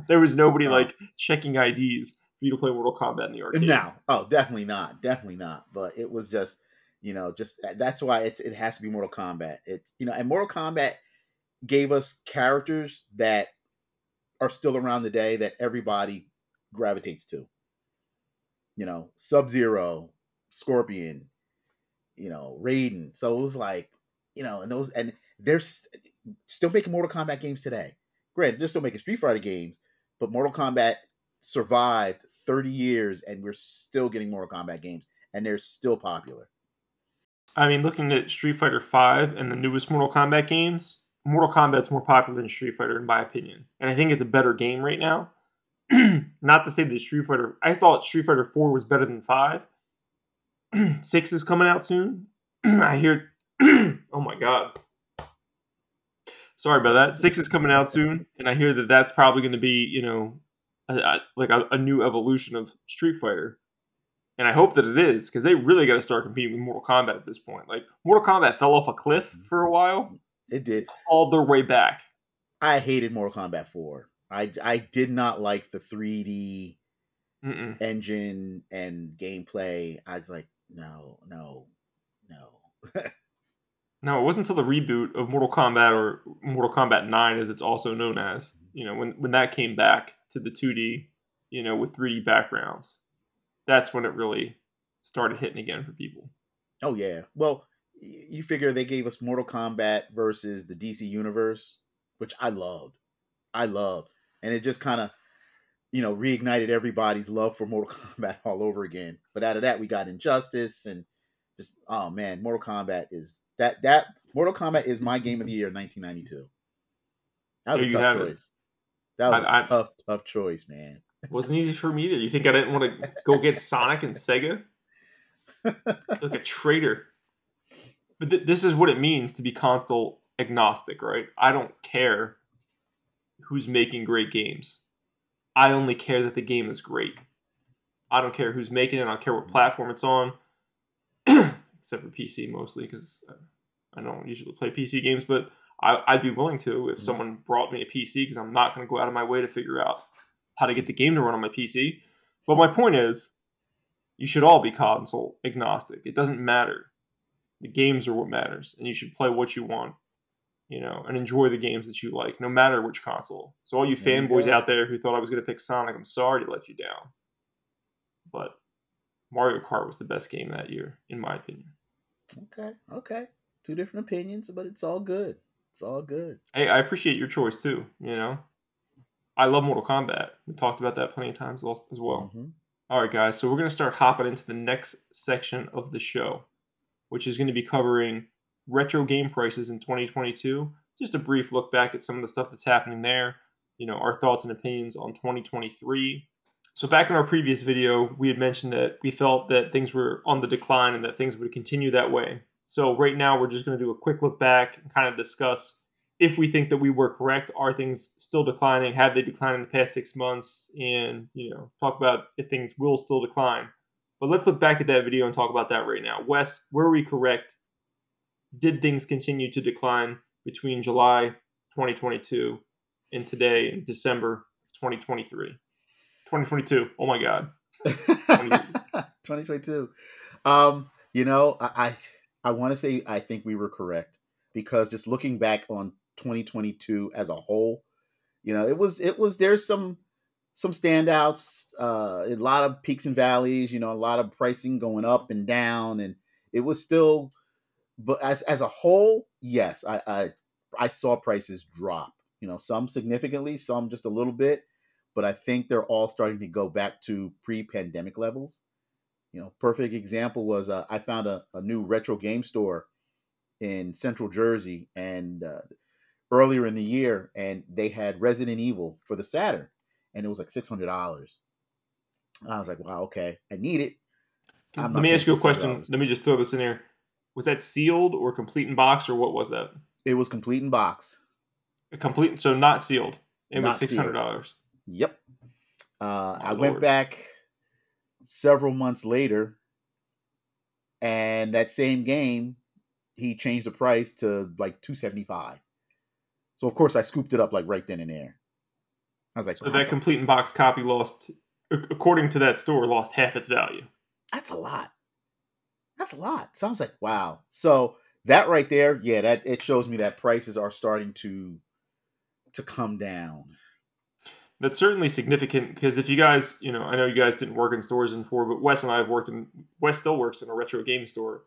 there was nobody like checking ids for you to play mortal kombat in the arcade. No, oh, definitely not, definitely not. But it was just, you know, just that's why it it has to be Mortal Kombat. It's you know, and Mortal Kombat gave us characters that are still around today that everybody gravitates to. You know, Sub Zero, Scorpion, you know, Raiden. So it was like, you know, and those and they're s- still making Mortal Kombat games today. Granted, they're still making Street Fighter games, but Mortal Kombat survived 30 years and we're still getting Mortal Kombat games and they're still popular. I mean, looking at Street Fighter V and the newest Mortal Kombat games, Mortal Kombat's more popular than Street Fighter, in my opinion. And I think it's a better game right now. Not to say that Street Fighter, I thought Street Fighter 4 was better than 5. 6 is coming out soon. I hear, oh my god. Sorry about that. 6 is coming out soon. And I hear that that's probably going to be, you know, a, a, like a, a new evolution of Street Fighter. And I hope that it is because they really got to start competing with Mortal Kombat at this point. Like Mortal Kombat fell off a cliff for a while, It did. all their way back. I hated Mortal Kombat 4. I I did not like the 3D Mm-mm. engine and gameplay. I was like, no, no, no. No, it wasn't until the reboot of Mortal Kombat or Mortal Kombat 9, as it's also known as, you know, when when that came back to the 2D, you know, with 3D backgrounds, that's when it really started hitting again for people. Oh yeah. Well, you figure they gave us Mortal Kombat versus the DC Universe, which I loved. I loved, and it just kind of, you know, reignited everybody's love for Mortal Kombat all over again. But out of that, we got Injustice and just oh man, Mortal Kombat is that that Mortal Kombat is my game of the year, 1992. That was There a tough have it. choice. That was a I- I- tough, tough choice, man. It wasn't easy for me either. You think I didn't want to go against Sonic and Sega? like a traitor. But th- this is what it means to be console agnostic, right? I don't care who's making great games. I only care that the game is great. I don't care who's making it. I don't care what platform it's on, except for PC mostly because uh, I don't usually play PC games. But I, I'd be willing to if mm-hmm. someone brought me a PC because I'm not going to go out of my way to figure out how to get the game to run on my PC. But my point is, you should all be console agnostic. It doesn't matter. The games are what matters, and you should play what you want. you know, and enjoy the games that you like, no matter which console. So all you There fanboys go. out there who thought I was going to pick Sonic, I'm sorry to let you down. But Mario Kart was the best game that year, in my opinion. Okay, okay. Two different opinions, but it's all good. It's all good. Hey, I appreciate your choice too. You know, I love Mortal Kombat. We talked about that plenty of times as well. Mhm. All right, guys. So we're going to start hopping into the next section of the show, which is going to be covering retro game prices in 2022. Just a brief look back at some of the stuff that's happening there. You know, our thoughts and opinions on 2023. So back in our previous video, we had mentioned that we felt that things were on the decline and that things would continue that way. So right now, we're just going to do a quick look back and kind of discuss if we think that we were correct. Are things still declining? Have they declined in the past six months? And you know, talk about if things will still decline. But let's look back at that video and talk about that right now. Wes, were we correct? Did things continue to decline between July 2022 and today in December 2023? 2022. Oh my God. 2022. Um, you know, I I, I want to say I think we were correct because just looking back on 2022 as a whole, you know, it was it was there's some some standouts, uh, a lot of peaks and valleys, you know, a lot of pricing going up and down, and it was still, but as as a whole, yes, I I, I saw prices drop. You know, some significantly, some just a little bit, but I think they're all starting to go back to pre-pandemic levels. You know, perfect example was uh, I found a, a new retro game store in Central Jersey, and uh, earlier in the year, and they had Resident Evil for the Saturn, and it was like six hundred dollars. I was like, wow, okay, I need it. I'm Let me ask you a question. Let me just throw this in there. Was that sealed or complete in box or what was that? It was complete in box. A complete, so not sealed. It was six hundred dollars. Yep. Uh, I went back several months later, and that same game, he changed the price to like two seventy five. So of course I scooped it up like right then and there. I was like, So "Wow, that complete in box copy lost, according to that store, lost half its value. that's a lot. That's a lot. So I was like, wow. So that right there, yeah, that it shows me that prices are starting to to come down. That's certainly significant because if you guys, you know, I know you guys didn't work in stores before, but Wes and I have worked in. Wes still works in a retro game store.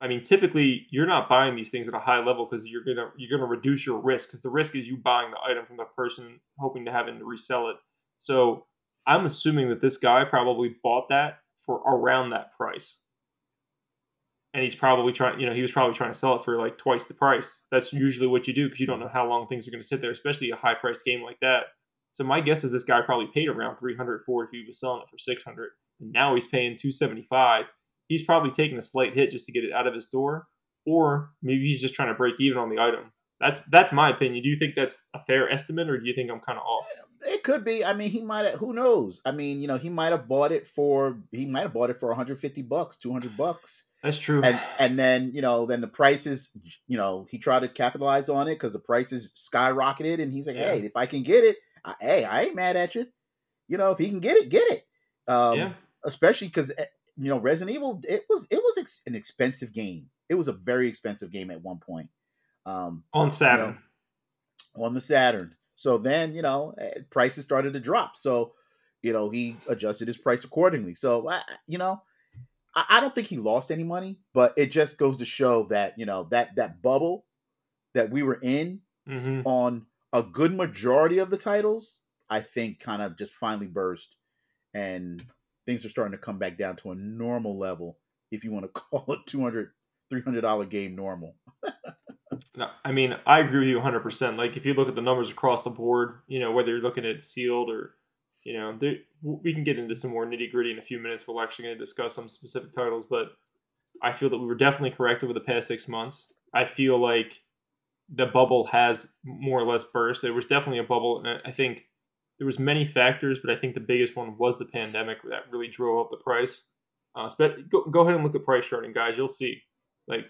I mean, typically you're not buying these things at a high level because you're gonna you're gonna reduce your risk because the risk is you buying the item from the person hoping to having to resell it. So I'm assuming that this guy probably bought that for around that price, and he's probably trying. You know, he was probably trying to sell it for like twice the price. That's usually what you do because you don't know how long things are going to sit there, especially a high priced game like that. So my guess is this guy probably paid around 300 for it if he was selling it for 600. And now he's paying 275. He's probably taking a slight hit just to get it out of his door, or maybe he's just trying to break even on the item. That's that's my opinion. Do you think that's a fair estimate, or do you think I'm kind of off? It could be. I mean, he might have. Who knows? I mean, you know, he might have bought it for. He might have bought it for 150 bucks, 200 bucks, That's true. and and then you know, then the prices. You know, he tried to capitalize on it because the prices skyrocketed, and he's like, Yeah. "Hey, if I can get it, I, hey, I ain't mad at you. You know, if he can get it, get it. Um, yeah, especially because you know, Resident Evil. It was it was ex- an expensive game. It was a very expensive game at one point. Um, on Saturn. on the Saturn. So then, you know, eh, prices started to drop. So, you know, he adjusted his price accordingly. So, I, you know, I, I don't think he lost any money, but it just goes to show that, you know, that that bubble that we were in hmm on a good majority of the titles, I think kind of just finally burst and things are starting to come back down to a normal level if you want to call a 200 $300 game normal. No, I mean, I agree with you 100%. Like, if you look at the numbers across the board, you know, whether you're looking at sealed or, you know, there, we can get into some more nitty gritty in a few minutes. We're actually going to discuss some specific titles, but I feel that we were definitely correct over the past six months. I feel like the bubble has more or less burst. There was definitely a bubble, and I think there was many factors, but I think the biggest one was the pandemic that really drove up the price. Uh, spe- go, go ahead and look at price charting, guys. You'll see, like,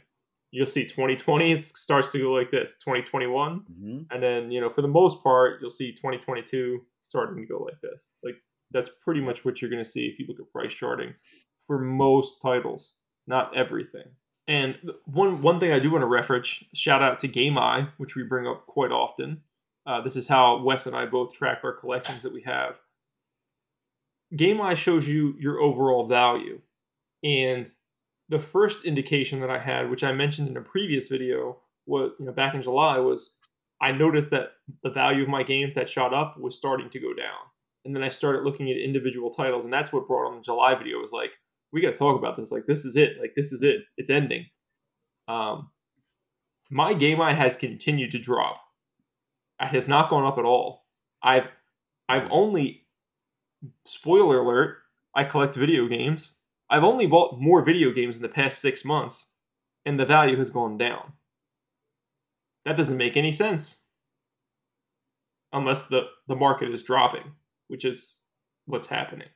you'll see 2020 it starts to go like this 2021 hmm and then you know for the most part you'll see 2022 starting to go like this like that's pretty much what you're going to see if you look at price charting for most titles not everything And one one thing I do want to reference, shout out to Game Eye, which we bring up quite often. Uh, this is how Wes and I both track our collections that we have. Game Eye shows you your overall value, and the first indication that I had, which I mentioned in a previous video, was you know back in July, was I noticed that the value of my games that shot up was starting to go down, and then I started looking at individual titles, and that's what brought on the July video. Was like, we got to talk about this. Like, this is it. Like, this is it. It's ending. Um, my game eye has continued to drop. It has not gone up at all. I've I've only spoiler alert. I collect video games. I've only bought more video games in the past six months, and the value has gone down. That doesn't make any sense. Unless the, the market is dropping, which is what's happening.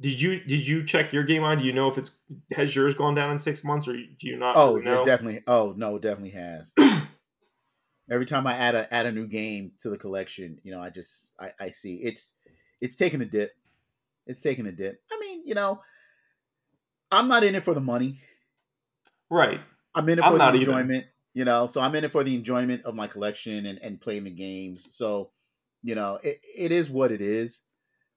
Did you did you check your game eye? Do you know if it's has yours gone down in six months or do you not? Oh, really it definitely. Oh no, it definitely has. Every time I add a add a new game to the collection, you know, I just I, I see it's it's taking a dip. It's taking a dip. I mean, you know, I'm not in it for the money. Right. I'm in it I'm for the not either. enjoyment. You know, so I'm in it for the enjoyment of my collection and, and playing the games. So, you know, it, it is what it is.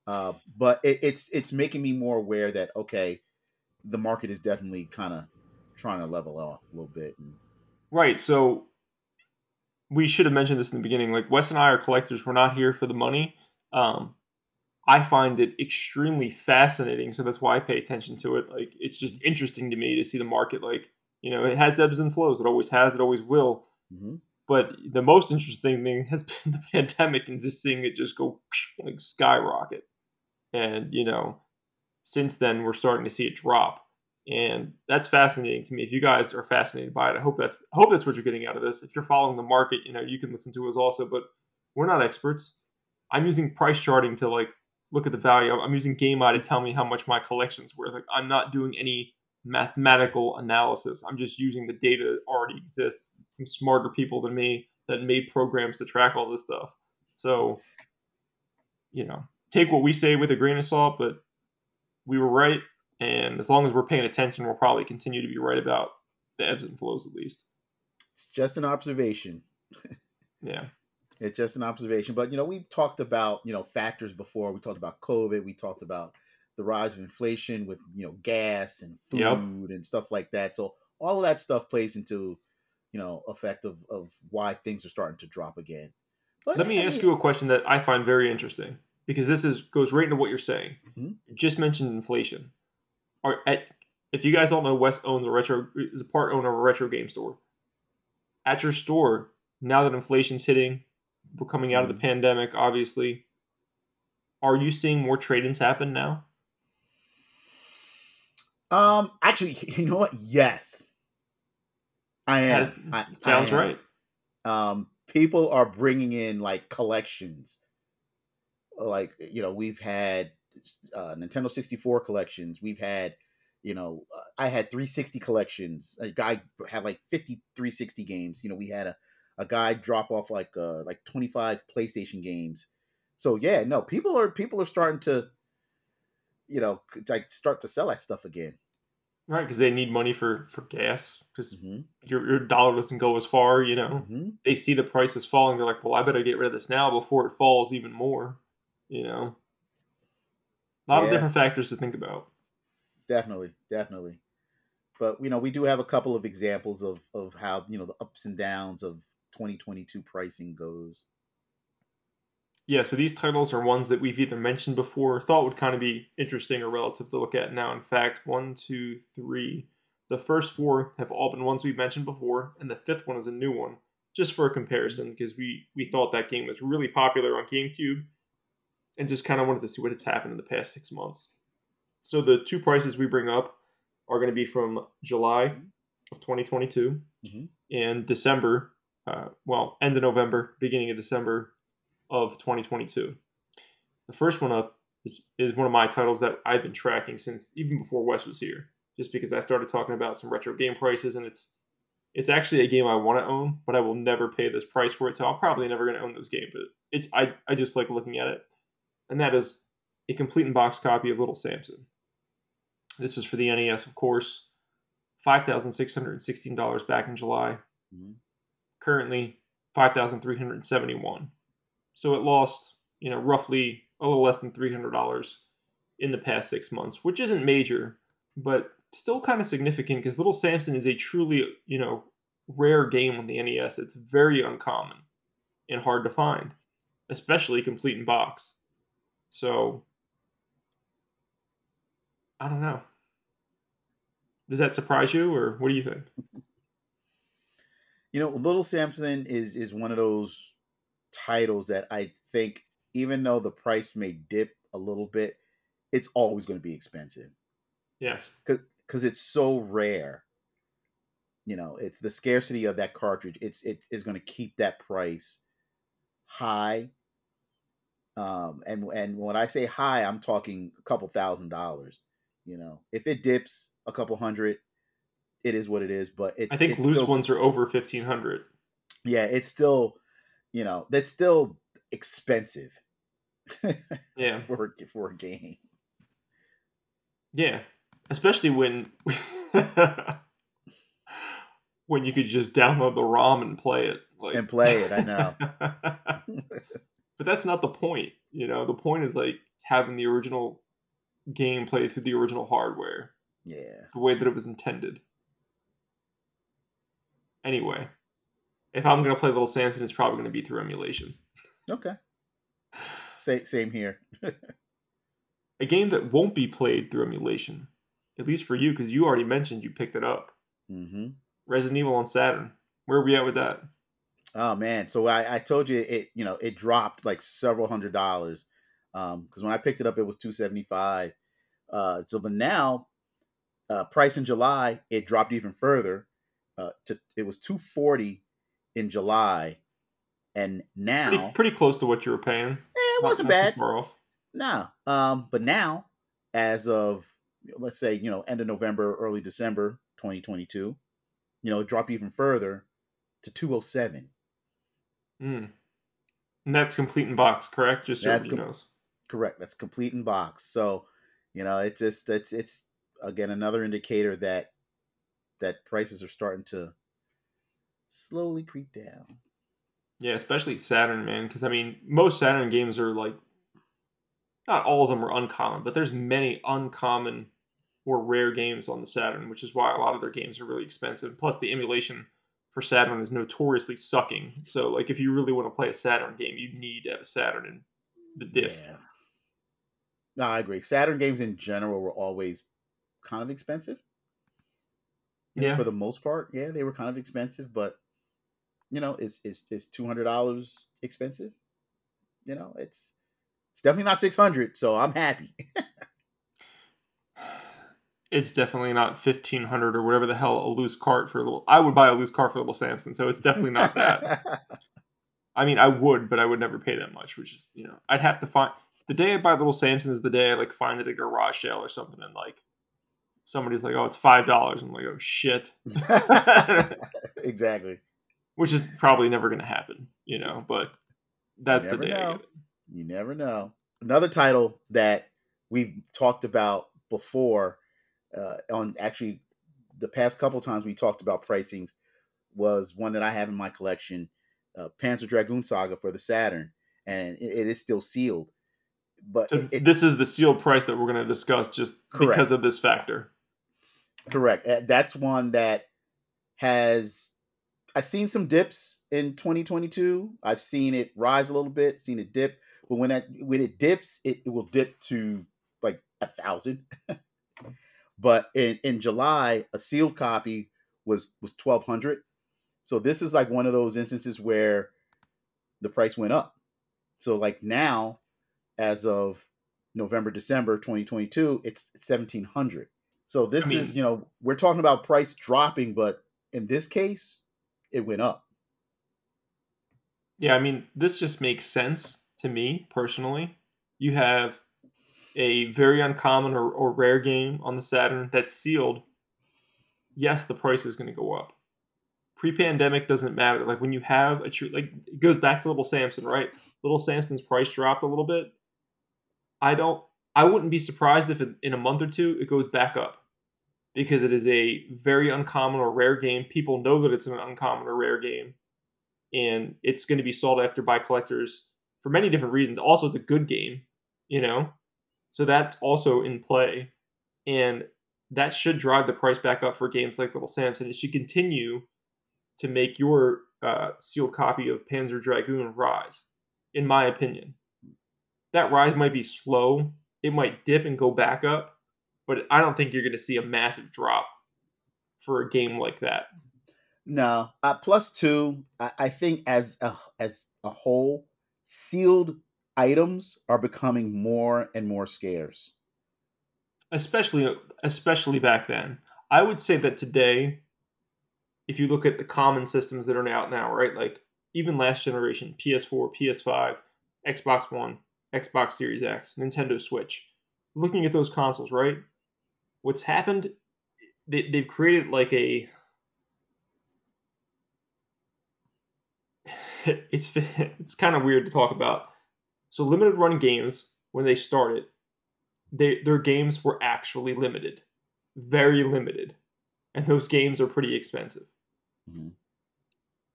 Uh, but it, it's it's making me more aware that okay, the market is definitely kind of trying to level off a little bit. And, Right. So we should have mentioned this in the beginning. Like Wes and I are collectors. We're not here for the money. Um, I find it extremely fascinating, so that's why I pay attention to it. Like it's just interesting to me to see the market. Like you know, it has ebbs and flows. It always has. It always will. Mhm. But the most interesting thing has been the pandemic and just seeing it just go like skyrocket. And you know, since then we're starting to see it drop, and that's fascinating to me. If you guys are fascinated by it, I hope that's I hope that's what you're getting out of this. If you're following the market, you know, you can listen to us also. But we're not experts. I'm using price charting to like look at the value. I'm- using Game Eye to tell me how much my collection's worth. Like I'm not doing any mathematical analysis. I'm just using the data that already exists from smarter people than me that made programs to track all this stuff. So, you know, take what we say with a grain of salt, but we were right. And as long as we're paying attention, we'll probably continue to be right about the ebbs and flows at least. just an observation. Yeah. It's just an observation. But you know, we've talked about you know factors before. We talked about COVID. We talked about the rise of inflation with you know gas and food Yep. and stuff like that. So all of that stuff plays into you know effect of of why things are starting to drop again. But Let me I ask mean- you a question that I find very interesting because this is goes right into what you're saying. Mhm. You just mentioned inflation. Are at if you guys don't know, Wes owns a retro is a part owner of a retro game store. At your store, now that inflation's hitting, we're coming out of the pandemic, obviously. Are you seeing more trade-ins happen now? Um, actually, you know what? Yes, I am. I, sounds I am. right. um people are bringing in like collections like you know we've had uh nintendo 64 collections. We've had you know uh, i had 360 collections. A guy had like 50 360 games. You know we had a, a guy drop off like uh like 25 playstation games. So yeah no people are people are starting to you know like start to sell that stuff again. Right, because they need money for for gas because hmm your your dollar doesn't go as far. You know, hmm they see the prices falling. They're like, well, I better get rid of this now before it falls even more. You know, a lot of different factors to think about. definitely definitely but you know we do have a couple of examples of of how you know the ups and downs of 2022 pricing goes Yeah, so these titles are ones that we've either mentioned before or thought would kind of be interesting or relative to look at now. In fact, one, two, three. The first four have all been ones we've mentioned before, and the fifth one is a new one, just for a comparison, because we, we thought that game was really popular on GameCube and just kind of wanted to see what has happened in the past six months. So the two prices we bring up are going to be from July of 2022 Mhm. and December, uh, well, end of November, beginning of December of 2022. The first one up is, is one of my titles that I've been tracking since even before Wes was here, just because I started talking about some retro game prices, and it's it's actually a game I want to own, but I will never pay this price for it, so I'm probably never going to own this game. But it's I I just like looking at it, and that is a complete in box copy of Little Samson. This is for the NES, of course. five thousand six hundred sixteen dollars back in July. Mhm. Currently, five thousand three hundred seventy-one. So it lost, you know, roughly a little less than three hundred dollars in the past six months, which isn't major, but still kind of significant because Little Samson is a truly, you know, rare game on the NES. It's very uncommon and hard to find, especially complete in box. So I don't know. Does that surprise you, or what do you think? You know, Little Samson is is one of those titles that I think, even though the price may dip a little bit, it's always going to be expensive Yes. because because it's so rare. You know, it's the scarcity of that cartridge. It's it is going to keep that price high. Um, and and when I say high, I'm talking a couple thousand dollars. You know, if it dips a couple hundred, it is what it is. But it's I think loose still- ones are over fifteen hundred. yeah, it's still, you know, that's still expensive Yeah. for for a game. Yeah. Especially when when you could just download the ROM and play it. Like And play it, I know. but that's not the point. You know, the point is like having the original game play through the original hardware, Yeah. the way that it was intended. Anyway, if I'm gonna play Little Samson, it's probably gonna be through emulation. Okay. Same same here. A game that won't be played through emulation, at least for you, because you already mentioned you picked it up. hmm Resident Evil on Saturn. Where are we at with that? Oh man, so I, I told you it you know it dropped like several hundred dollars um because when I picked it up it was two seventy five. Uh, so but now, uh, price in July it dropped even further. Uh, to it was two forty in July, and now Pretty, pretty close to what you were paying. eh, it Not- wasn't not bad. far off. No. Um, but now, as of let's say, you know, end of November, early December 2022, you know, it dropped even further to 207. Mm. And that's complete in box, correct? Just so That's com- knows. Correct. That's complete in box. So, you know, it just it's it's again another indicator that that prices are starting to slowly creep down. Yeah, especially Saturn, man. Because I mean, most Saturn games are like, not all of them are uncommon, but there's many uncommon or rare games on the Saturn, which is why a lot of their games are really expensive. Plus, the emulation for Saturn is notoriously sucking. So, like, if you really want to play a Saturn game, you need to have a Saturn in the disc. Yeah. No, I agree. Saturn games in general were always kind of expensive. Yeah. for the most part, yeah, they were kind of expensive, but you know, is is is two hundred dollars expensive? You know, it's it's definitely not six hundred, so I'm happy. It's definitely not fifteen hundred or whatever the hell a loose cart for a little. I would buy a loose cart for a little Samson, so it's definitely not that. I mean, I would, but I would never pay that much. Which is, you know, I'd have to find the day I buy Little Samson is the day I like find it at a garage sale or something, and like somebody's like, "Oh, it's five dollars." I'm like, "Oh shit," exactly. which is probably never going to happen, you know. But that's the day I know. get it. You never know. Another title that we've talked about before, uh, on actually the past couple times we talked about pricings, was one that I have in my collection, uh, Panzer Dragoon Saga for the Saturn, and it, it is still sealed. But So it- this is the sealed price that we're going to discuss, just Correct. because of this factor. Correct. Uh, That's one that has I've seen some dips in 2022. I've seen it rise a little bit, seen it dip, but when that when it dips, it, it will dip to like a thousand. but in in July, a sealed copy was was 1200. So this is like one of those instances where the price went up. So like now, as of November December 2022, it's 1700. So this I mean- is, you know, we're talking about price dropping, but in this case, it went up. Yeah, I mean, this just makes sense to me personally. You have a very uncommon or, or rare game on the Saturn that's sealed. Yes, the price is going to go up. Pre-pandemic doesn't matter. Like when you have a true, like it goes back to Little Samson, right? Little Samson's price dropped a little bit. I don't. I wouldn't be surprised if in, in a month or two it goes back up. because it is a very uncommon or rare game. People know that it's an uncommon or rare game, and it's going to be sought after by collectors for many different reasons. Also, it's a good game, you know, so that's also in play, and that should drive the price back up for games like Little Samson. It should continue to make your uh, sealed copy of Panzer Dragoon rise, in my opinion. That rise might be slow. It might dip and go back up, but I don't think you're going to see a massive drop for a game like that. No, uh, plus two. I, I think as a, as a whole, sealed items are becoming more and more scarce. Especially, especially back then. I would say that today, if you look at the common systems that are out now, right, like even last generation, PS4, PS5, Xbox One, Xbox Series X, Nintendo Switch, looking at those consoles, right? What's happened? They, they've created like a it's it's kind of weird to talk about. So limited run games when they started, they their games were actually limited, very limited, and those games are pretty expensive. Mm-hmm.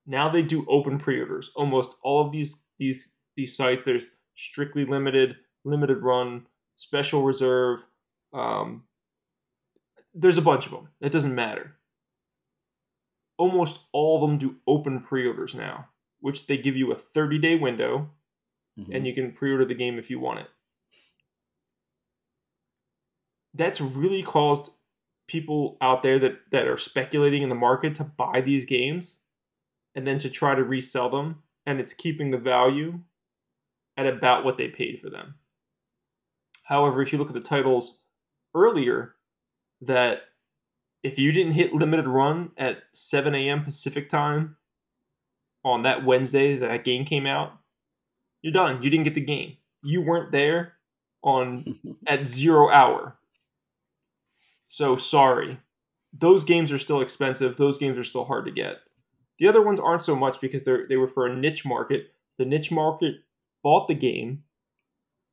Now they do open pre-orders. Almost all of these these these sites there's strictly limited, limited run, special reserve. Um, there's a bunch of them. It doesn't matter. Almost all of them do open pre-orders now which they give you a 30 day window mm-hmm. and you can pre order the game if you want it. That's really caused people out there that, that are speculating in the market to buy these games and then to try to resell them. And it's keeping the value at about what they paid for them. However, if you look at the titles earlier, that if you didn't hit limited run at 7 a.m. Pacific time on that Wednesday that, that game came out, you're done. You didn't get the game. You weren't there on at zero hour. So sorry. Those games are still expensive. Those games are still hard to get. The other ones aren't so much because they're they were for a niche market. The niche market bought the game,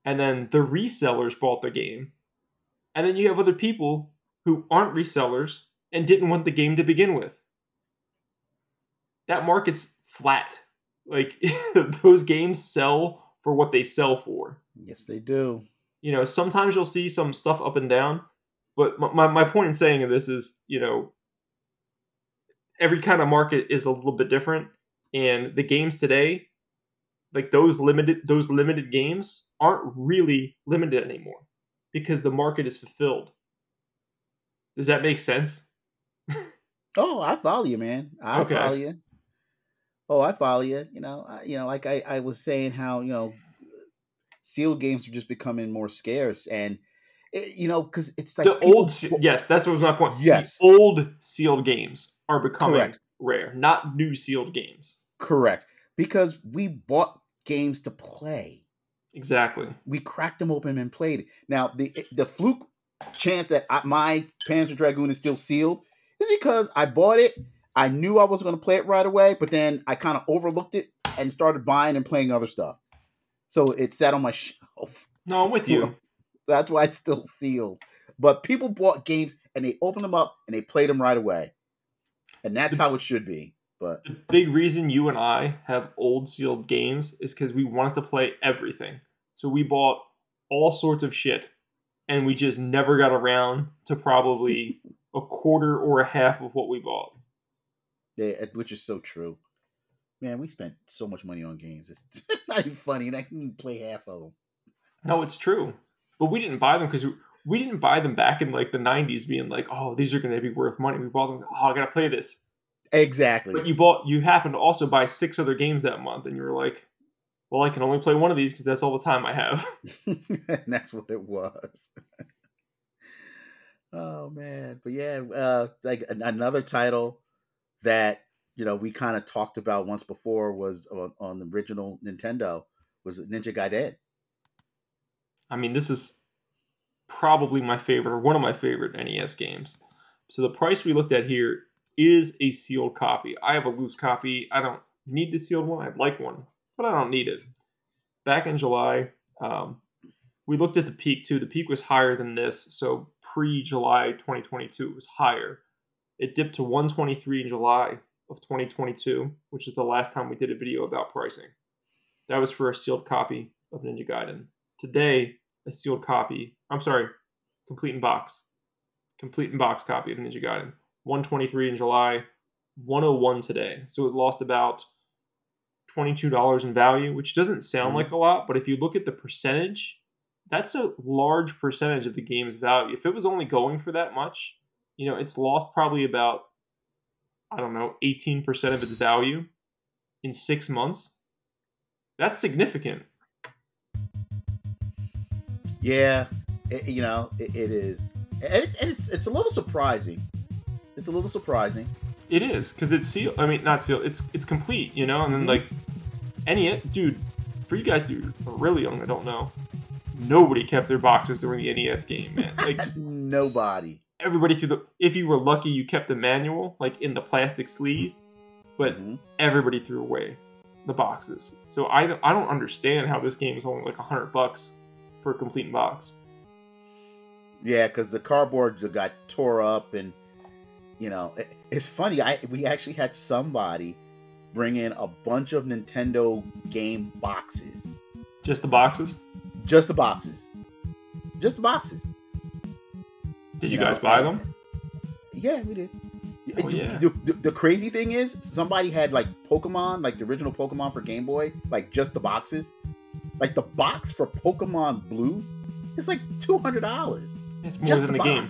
and then the resellers bought the game. And then you have other people who aren't resellers and didn't want the game to begin with that market's flat. Like those games sell for what they sell for. Yes, they do. You know, sometimes you'll see some stuff up and down, but my, my point in saying this is, you know, every kind of market is a little bit different. And the games today, like those limited those limited games aren't really limited anymore because the market is fulfilled. Does that make sense? oh, I follow you, man. I okay. follow you. Oh, I follow you. You know, I, you know, like I, I was saying, how you know, sealed games are just becoming more scarce, and it, you know, because it's like the people, old. Yes, that's what was my point. Yes, the old sealed games are becoming Correct. rare, not new sealed games. Correct, because we bought games to play. Exactly. We cracked them open and played it. Now, the the fluke chance that I, my Panzer Dragoon is still sealed is because I bought it I knew I was going to play it right away, but then I kind of overlooked it and started buying and playing other stuff. So it sat on my shelf. No, I'm with you. That's why it's still sealed. But people bought games and they opened them up and they played them right away. And that's how it should be. But the big reason you and I have old sealed games is because we wanted to play everything. So we bought all sorts of shit and we just never got around to probably a quarter or a half of what we bought. Yeah, which is so true. Man, we spent so much money on games. It's not even funny, and I can play half of them. No, it's true. But we didn't buy them because we didn't buy them back in like the '90s, being like, "Oh, these are going to be worth money." We bought them. Oh, I gotta play this. Exactly. But you bought. You happened to also buy six other games that month, and you were like, "Well, I can only play one of these because that's all the time I have." and that's what it was. oh man, but yeah, uh, like another title that you know we kind of talked about once before was on, on the original Nintendo was Ninja Gaiden. I mean, this is probably my favorite or one of my favorite NES games. So the price we looked at here is a sealed copy. I have a loose copy. I don't need the sealed one. I'd like one, but I don't need it. Back in July, um, we looked at the peak too. The peak was higher than this. So pre July 2022, it was higher. It dipped to 123 in July of 2022, which is the last time we did a video about pricing. That was for a sealed copy of Ninja Gaiden. Today, a sealed copy. I'm sorry, complete in box. Complete in box copy of Ninja Gaiden. 123 in July, 101 today. So it lost about $22 in value, which doesn't sound mm-hmm. like a lot, but if you look at the percentage, that's a large percentage of the game's value. If it was only going for that much, you know, it's lost probably about I don't know, 18% of its value in 6 months. That's significant. Yeah, it, you know, it, it is. And it's, and it's it's a little surprising. It's a little surprising. It is cuz it's sealed. I mean, not sealed. It's it's complete, you know, and then mm-hmm. like any dude, for you guys who are really young, I don't know. Nobody kept their boxes during the NES game, man. Like nobody. Everybody threw the. If you were lucky, you kept the manual like in the plastic sleeve, but mm-hmm. everybody threw away the boxes. So I I don't understand how this game is only like a hundred bucks for a complete box. Yeah, because the cardboard got tore up, and you know it, it's funny. I we actually had somebody bring in a bunch of Nintendo game boxes. Just the boxes. Just the boxes. Just the boxes. Did you, you guys know, buy them? Yeah, we did. Oh, yeah. The, the, the, crazy thing is, somebody had like Pokemon, like the original Pokemon for Game Boy, like just the boxes. Like the box for Pokemon Blue is like two hundred dollars. It's more just than the, the game.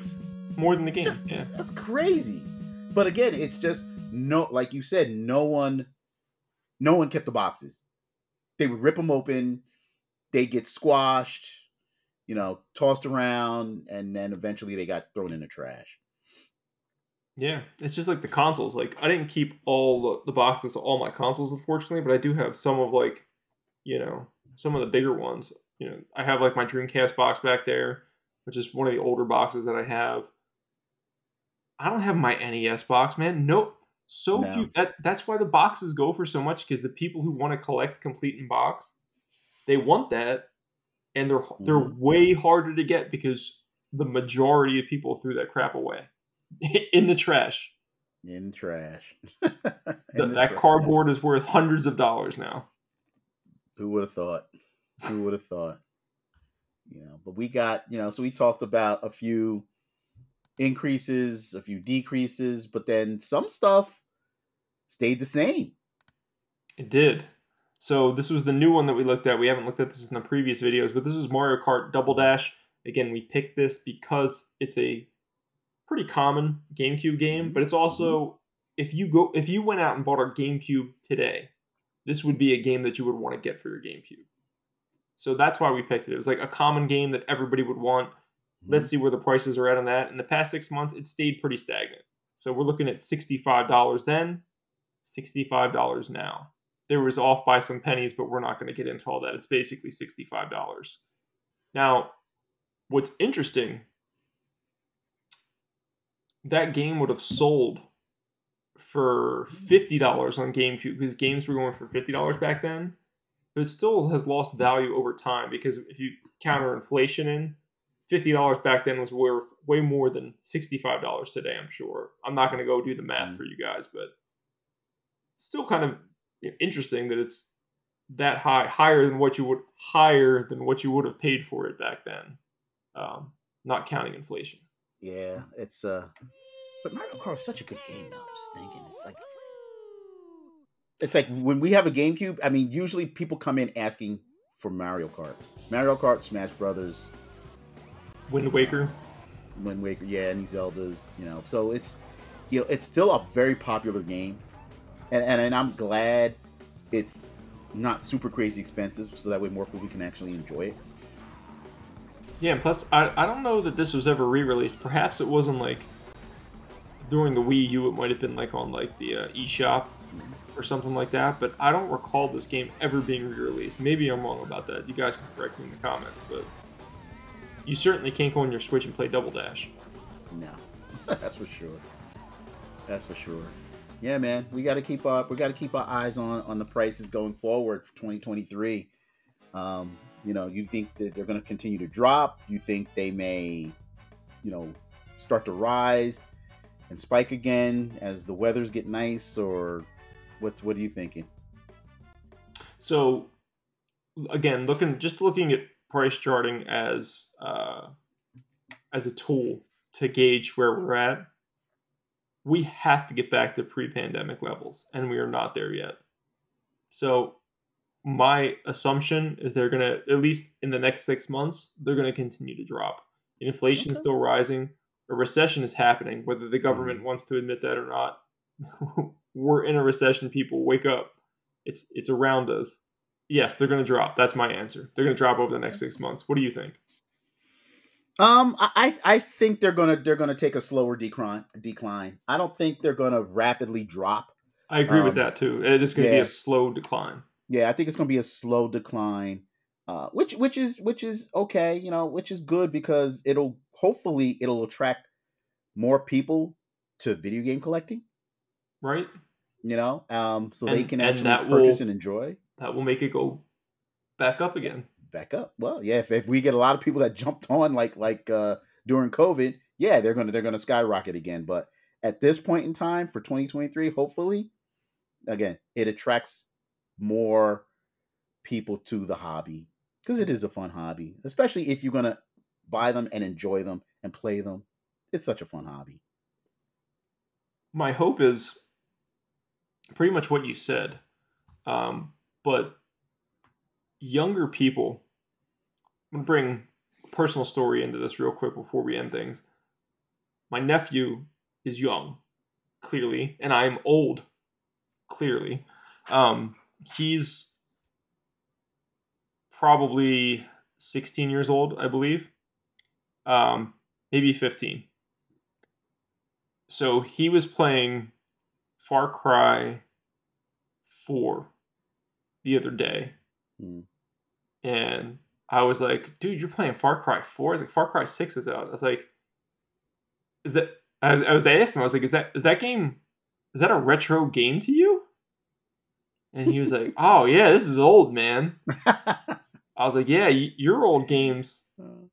More than the game. Just, yeah, that's crazy. But again, it's just no, like you said, no one, no one kept the boxes. They would rip them open. They get squashed you know, tossed around, and then eventually they got thrown in the trash. Yeah, it's just like the consoles. Like I didn't keep all the boxes of all my consoles, unfortunately, but I do have some of like, you know, some of the bigger ones. You know, I have like my Dreamcast box back there, which is one of the older boxes that I have. I don't have my NES box, man. Nope. So no. few. That that's why the boxes go for so much because the people who want to collect complete in box, they want that, and they're they're mm-hmm. way harder to get because the majority of people threw that crap away in the trash. In trash. in the, that trash. cardboard is worth hundreds of dollars now. Who would have thought? Who would have thought? You know, but we got you know, so we talked about a few increases, a few decreases, but then some stuff stayed the same. It did. So this was the new one that we looked at. We haven't looked at this in the previous videos, but this was Mario Kart Double Dash. Again, we picked this because it's a pretty common GameCube game, but it's mm-hmm. also if you go if you went out and bought a GameCube today, this would be a game that you would want to get for your GameCube. So that's why we picked it. It was like a common game that everybody would want. Let's mm-hmm. see where the prices are at on that. In the past six months, it stayed pretty stagnant. So we're looking at $65 then, $65 now there was off by some pennies, but we're not going to get into all that. It's basically $65. Now, what's interesting, that game would have sold for $50 on GameCube because games were going for $50 back then. But it still has lost value over time because if you counter inflation in, $50 back then was worth way more than $65 today, I'm sure. I'm not going to go do the math mm. for you guys, but still kind of interesting that it's that high, higher than what you would higher than what you would have paid for it back then, um, not counting inflation. Yeah, it's uh, but Mario Kart is such a good game though. I'm just thinking, it's like it's like when we have a GameCube. I mean, usually people come in asking for Mario Kart, Mario Kart, Smash Brothers, Wind Waker, Wind Waker, yeah, any Zeldas, you know. So it's you know it's still a very popular game and, and and I'm glad it's not super crazy expensive, so that way more people can actually enjoy it. Yeah, and plus I I don't know that this was ever re-released. Perhaps it wasn't like during the Wii U. It might have been like on like the uh, eShop or something like that. But I don't recall this game ever being re-released. Maybe I'm wrong about that. You guys can correct me in the comments, but you certainly can't go on your Switch and play Double Dash. No, that's for sure. That's for sure yeah, man, we got to keep up. We got to keep our eyes on on the prices going forward for 2023. Um, You know, you think that they're going to continue to drop? You think they may, you know, start to rise and spike again as the weathers get nice, or what? What are you thinking? So, again, looking just looking at price charting as uh, as a tool to gauge where we're at, we have to get back to pre-pandemic levels, and we are not there yet. So, my assumption is they're gonna at least in the next six months they're gonna continue to drop. Inflation is Okay. still rising. A recession is happening, whether the government mm-hmm. wants to admit that or not. we're in a recession. People, wake up! It's it's around us. Yes, they're gonna drop. That's my answer. They're gonna drop over the next six months. What do you think? Um, I I I think they're gonna they're gonna take a slower decline decline. I don't think they're gonna rapidly drop. I agree with Um, that too. It is gonna be a slow decline. Yeah, I think it's gonna be a slow decline, uh, which which is which is okay, you know, which is good because it'll hopefully it'll attract more people to video game collecting. Right? You know, um, so they can actually purchase will- and enjoy. That will make it go back up again. Back up. Well, yeah, if, if we get a lot of people that jumped on like like uh during COVID, yeah, they're gonna they're gonna skyrocket again. But at this point in time for 2023, hopefully, again, it attracts more people to the hobby because it is a fun hobby, especially if you're gonna buy them and enjoy them and play them. It's such a fun hobby. my hope is pretty much what you said um, but younger people i'm to bring a personal story into this real quick before we end things my nephew is young clearly and i'm old clearly um, he's probably 16 years old i believe um, maybe 15 so he was playing Far Cry 4 the other day. Hmm. And I was like, dude, you're playing Far Cry 4? I was like, Far Cry 6 is out. I was like, is that I, I was asked him, I was like, is that is that game is that a retro game to you? And he was like, Oh yeah, this is old, man. I was like, Yeah, your old games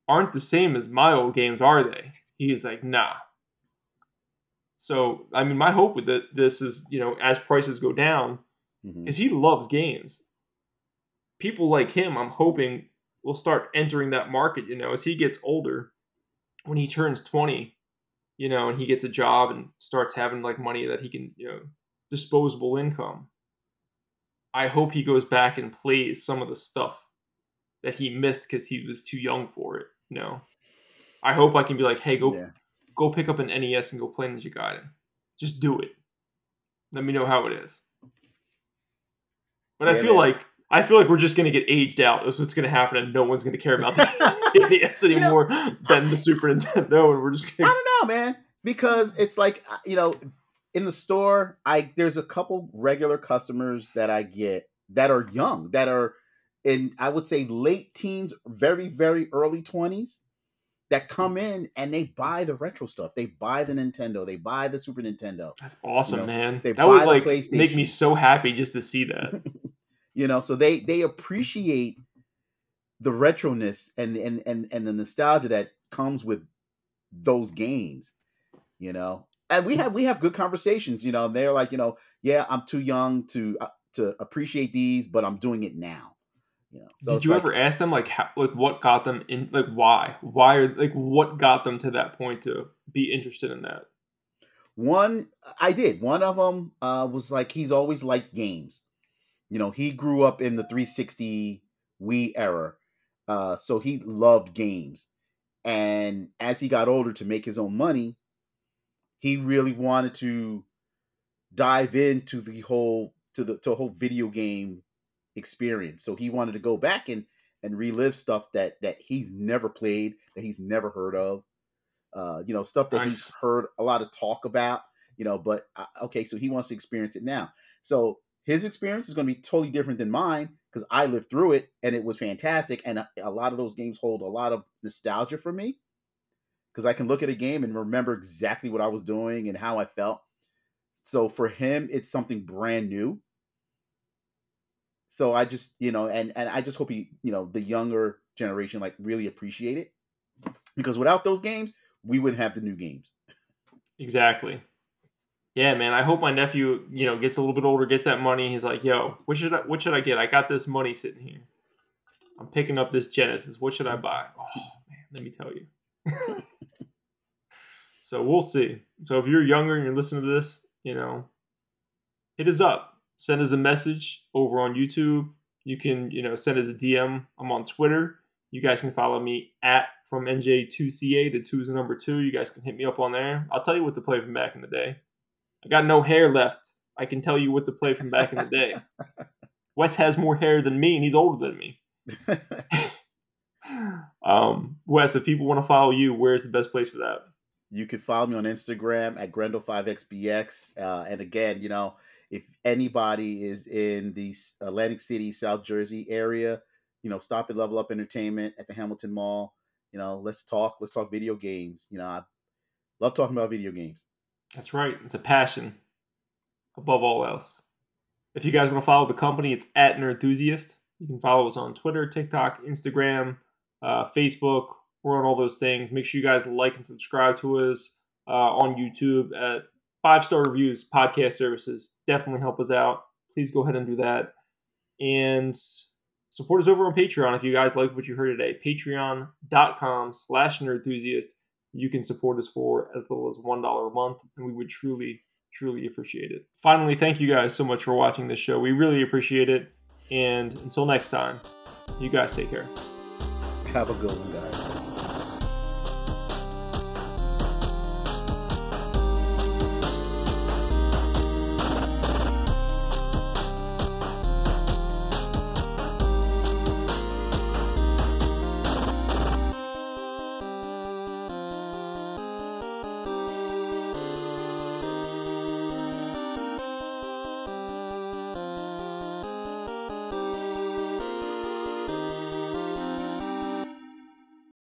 aren't the same as my old games, are they? He was like, Nah. So, I mean, my hope with it, this is, you know, as prices go down, Mhm. is he loves games. People like him, I'm hoping, will start entering that market, you know, as he gets older. When he turns 20, you know, and he gets a job and starts having like money that he can, you know, disposable income. I hope he goes back and plays some of the stuff that he missed because he was too young for it, you know. I hope I can be like, hey, go Yeah. go pick up an NES and go play Ninja Gaiden. Just do it. Let me know how it is. But I feel man. like I feel like we're just gonna get aged out. That's what's gonna happen, and no one's gonna care about the NES You know, anymore than the Super Nintendo, and we're just I gonna. I don't know, man, because it's like uh, you know, in the store, I there's a couple regular customers that I get that are young, that are in I would say late teens, very very early twenties, that come in and they buy the retro stuff. They buy the Nintendo, they buy the Super Nintendo. That's awesome, You know, man. they That would the like make me so happy just to see that. You know, so they they appreciate the retroness and and and and the nostalgia that comes with those games. You know, and we have we have good conversations. You know, and they're like, you know, yeah, I'm too young to uh, to appreciate these, but I'm doing it now. You know, so Did you like- ever ask them like how, like what got them in like why why are like what got them to that point to be interested in that? One, I did. One of them uh, was like he's always liked games. You know, he grew up in the 360 Wii era, uh, so he loved games. And as he got older to make his own money, he really wanted to dive into the whole to the to whole video game experience. So he wanted to go back and and relive stuff that that he's never played, that he's never heard of. Uh, you know, stuff that he's heard a lot of talk about. You know, but uh, okay, so he wants to experience it now. So his experience is going to be totally different than mine because I lived through it and it was fantastic. And a, a lot of those games hold a lot of nostalgia for me because I can look at a game and remember exactly what I was doing and how I felt. So for him, it's something brand new. So I just, you know, and and I just hope he, you know, the younger generation like really appreciate it because without those games, we wouldn't have the new games. Exactly. Yeah, man. I hope my nephew, you know, gets a little bit older, gets that money. He's like, "Yo, what should I, what should I get? I got this money sitting here. I'm picking up this Genesis. What should I buy? Oh man, let me tell you. so we'll see. So if you're younger and you're listening to this, you know, hit us up. Send us a message over on YouTube. You can, you know, send us a DM. I'm on Twitter. You guys can follow me at from NJ2CA. The two is the number two. You guys can hit me up on there. I'll tell you what to play from back in the day. I got no hair left. I can tell you what to play from back in the day. Wes has more hair than me, and he's older than me. um, Wes, if people want to follow you, where's the best place for that? You can follow me on Instagram at Grendel5XBX. Uh, and again, you know, if anybody is in the Atlantic City, South Jersey area, you know, stop at Level Up Entertainment at the Hamilton Mall. You know, let's talk. Let's talk video games. You know, I love talking about video games. That's right. It's a passion above all else. If you guys want to follow the company, it's at Nerdthusiast. You can follow us on Twitter, TikTok, Instagram, uh, Facebook. We're on all those things. Make sure you guys like and subscribe to us uh, on YouTube at five star reviews, podcast services. Definitely help us out. Please go ahead and do that. And support us over on Patreon if you guys like what you heard today. Patreon.com slash nerdthusiast. You can support us for as little as $1 a month, and we would truly, truly appreciate it. Finally, thank you guys so much for watching this show. We really appreciate it. And until next time, you guys take care. Have a good one, guys.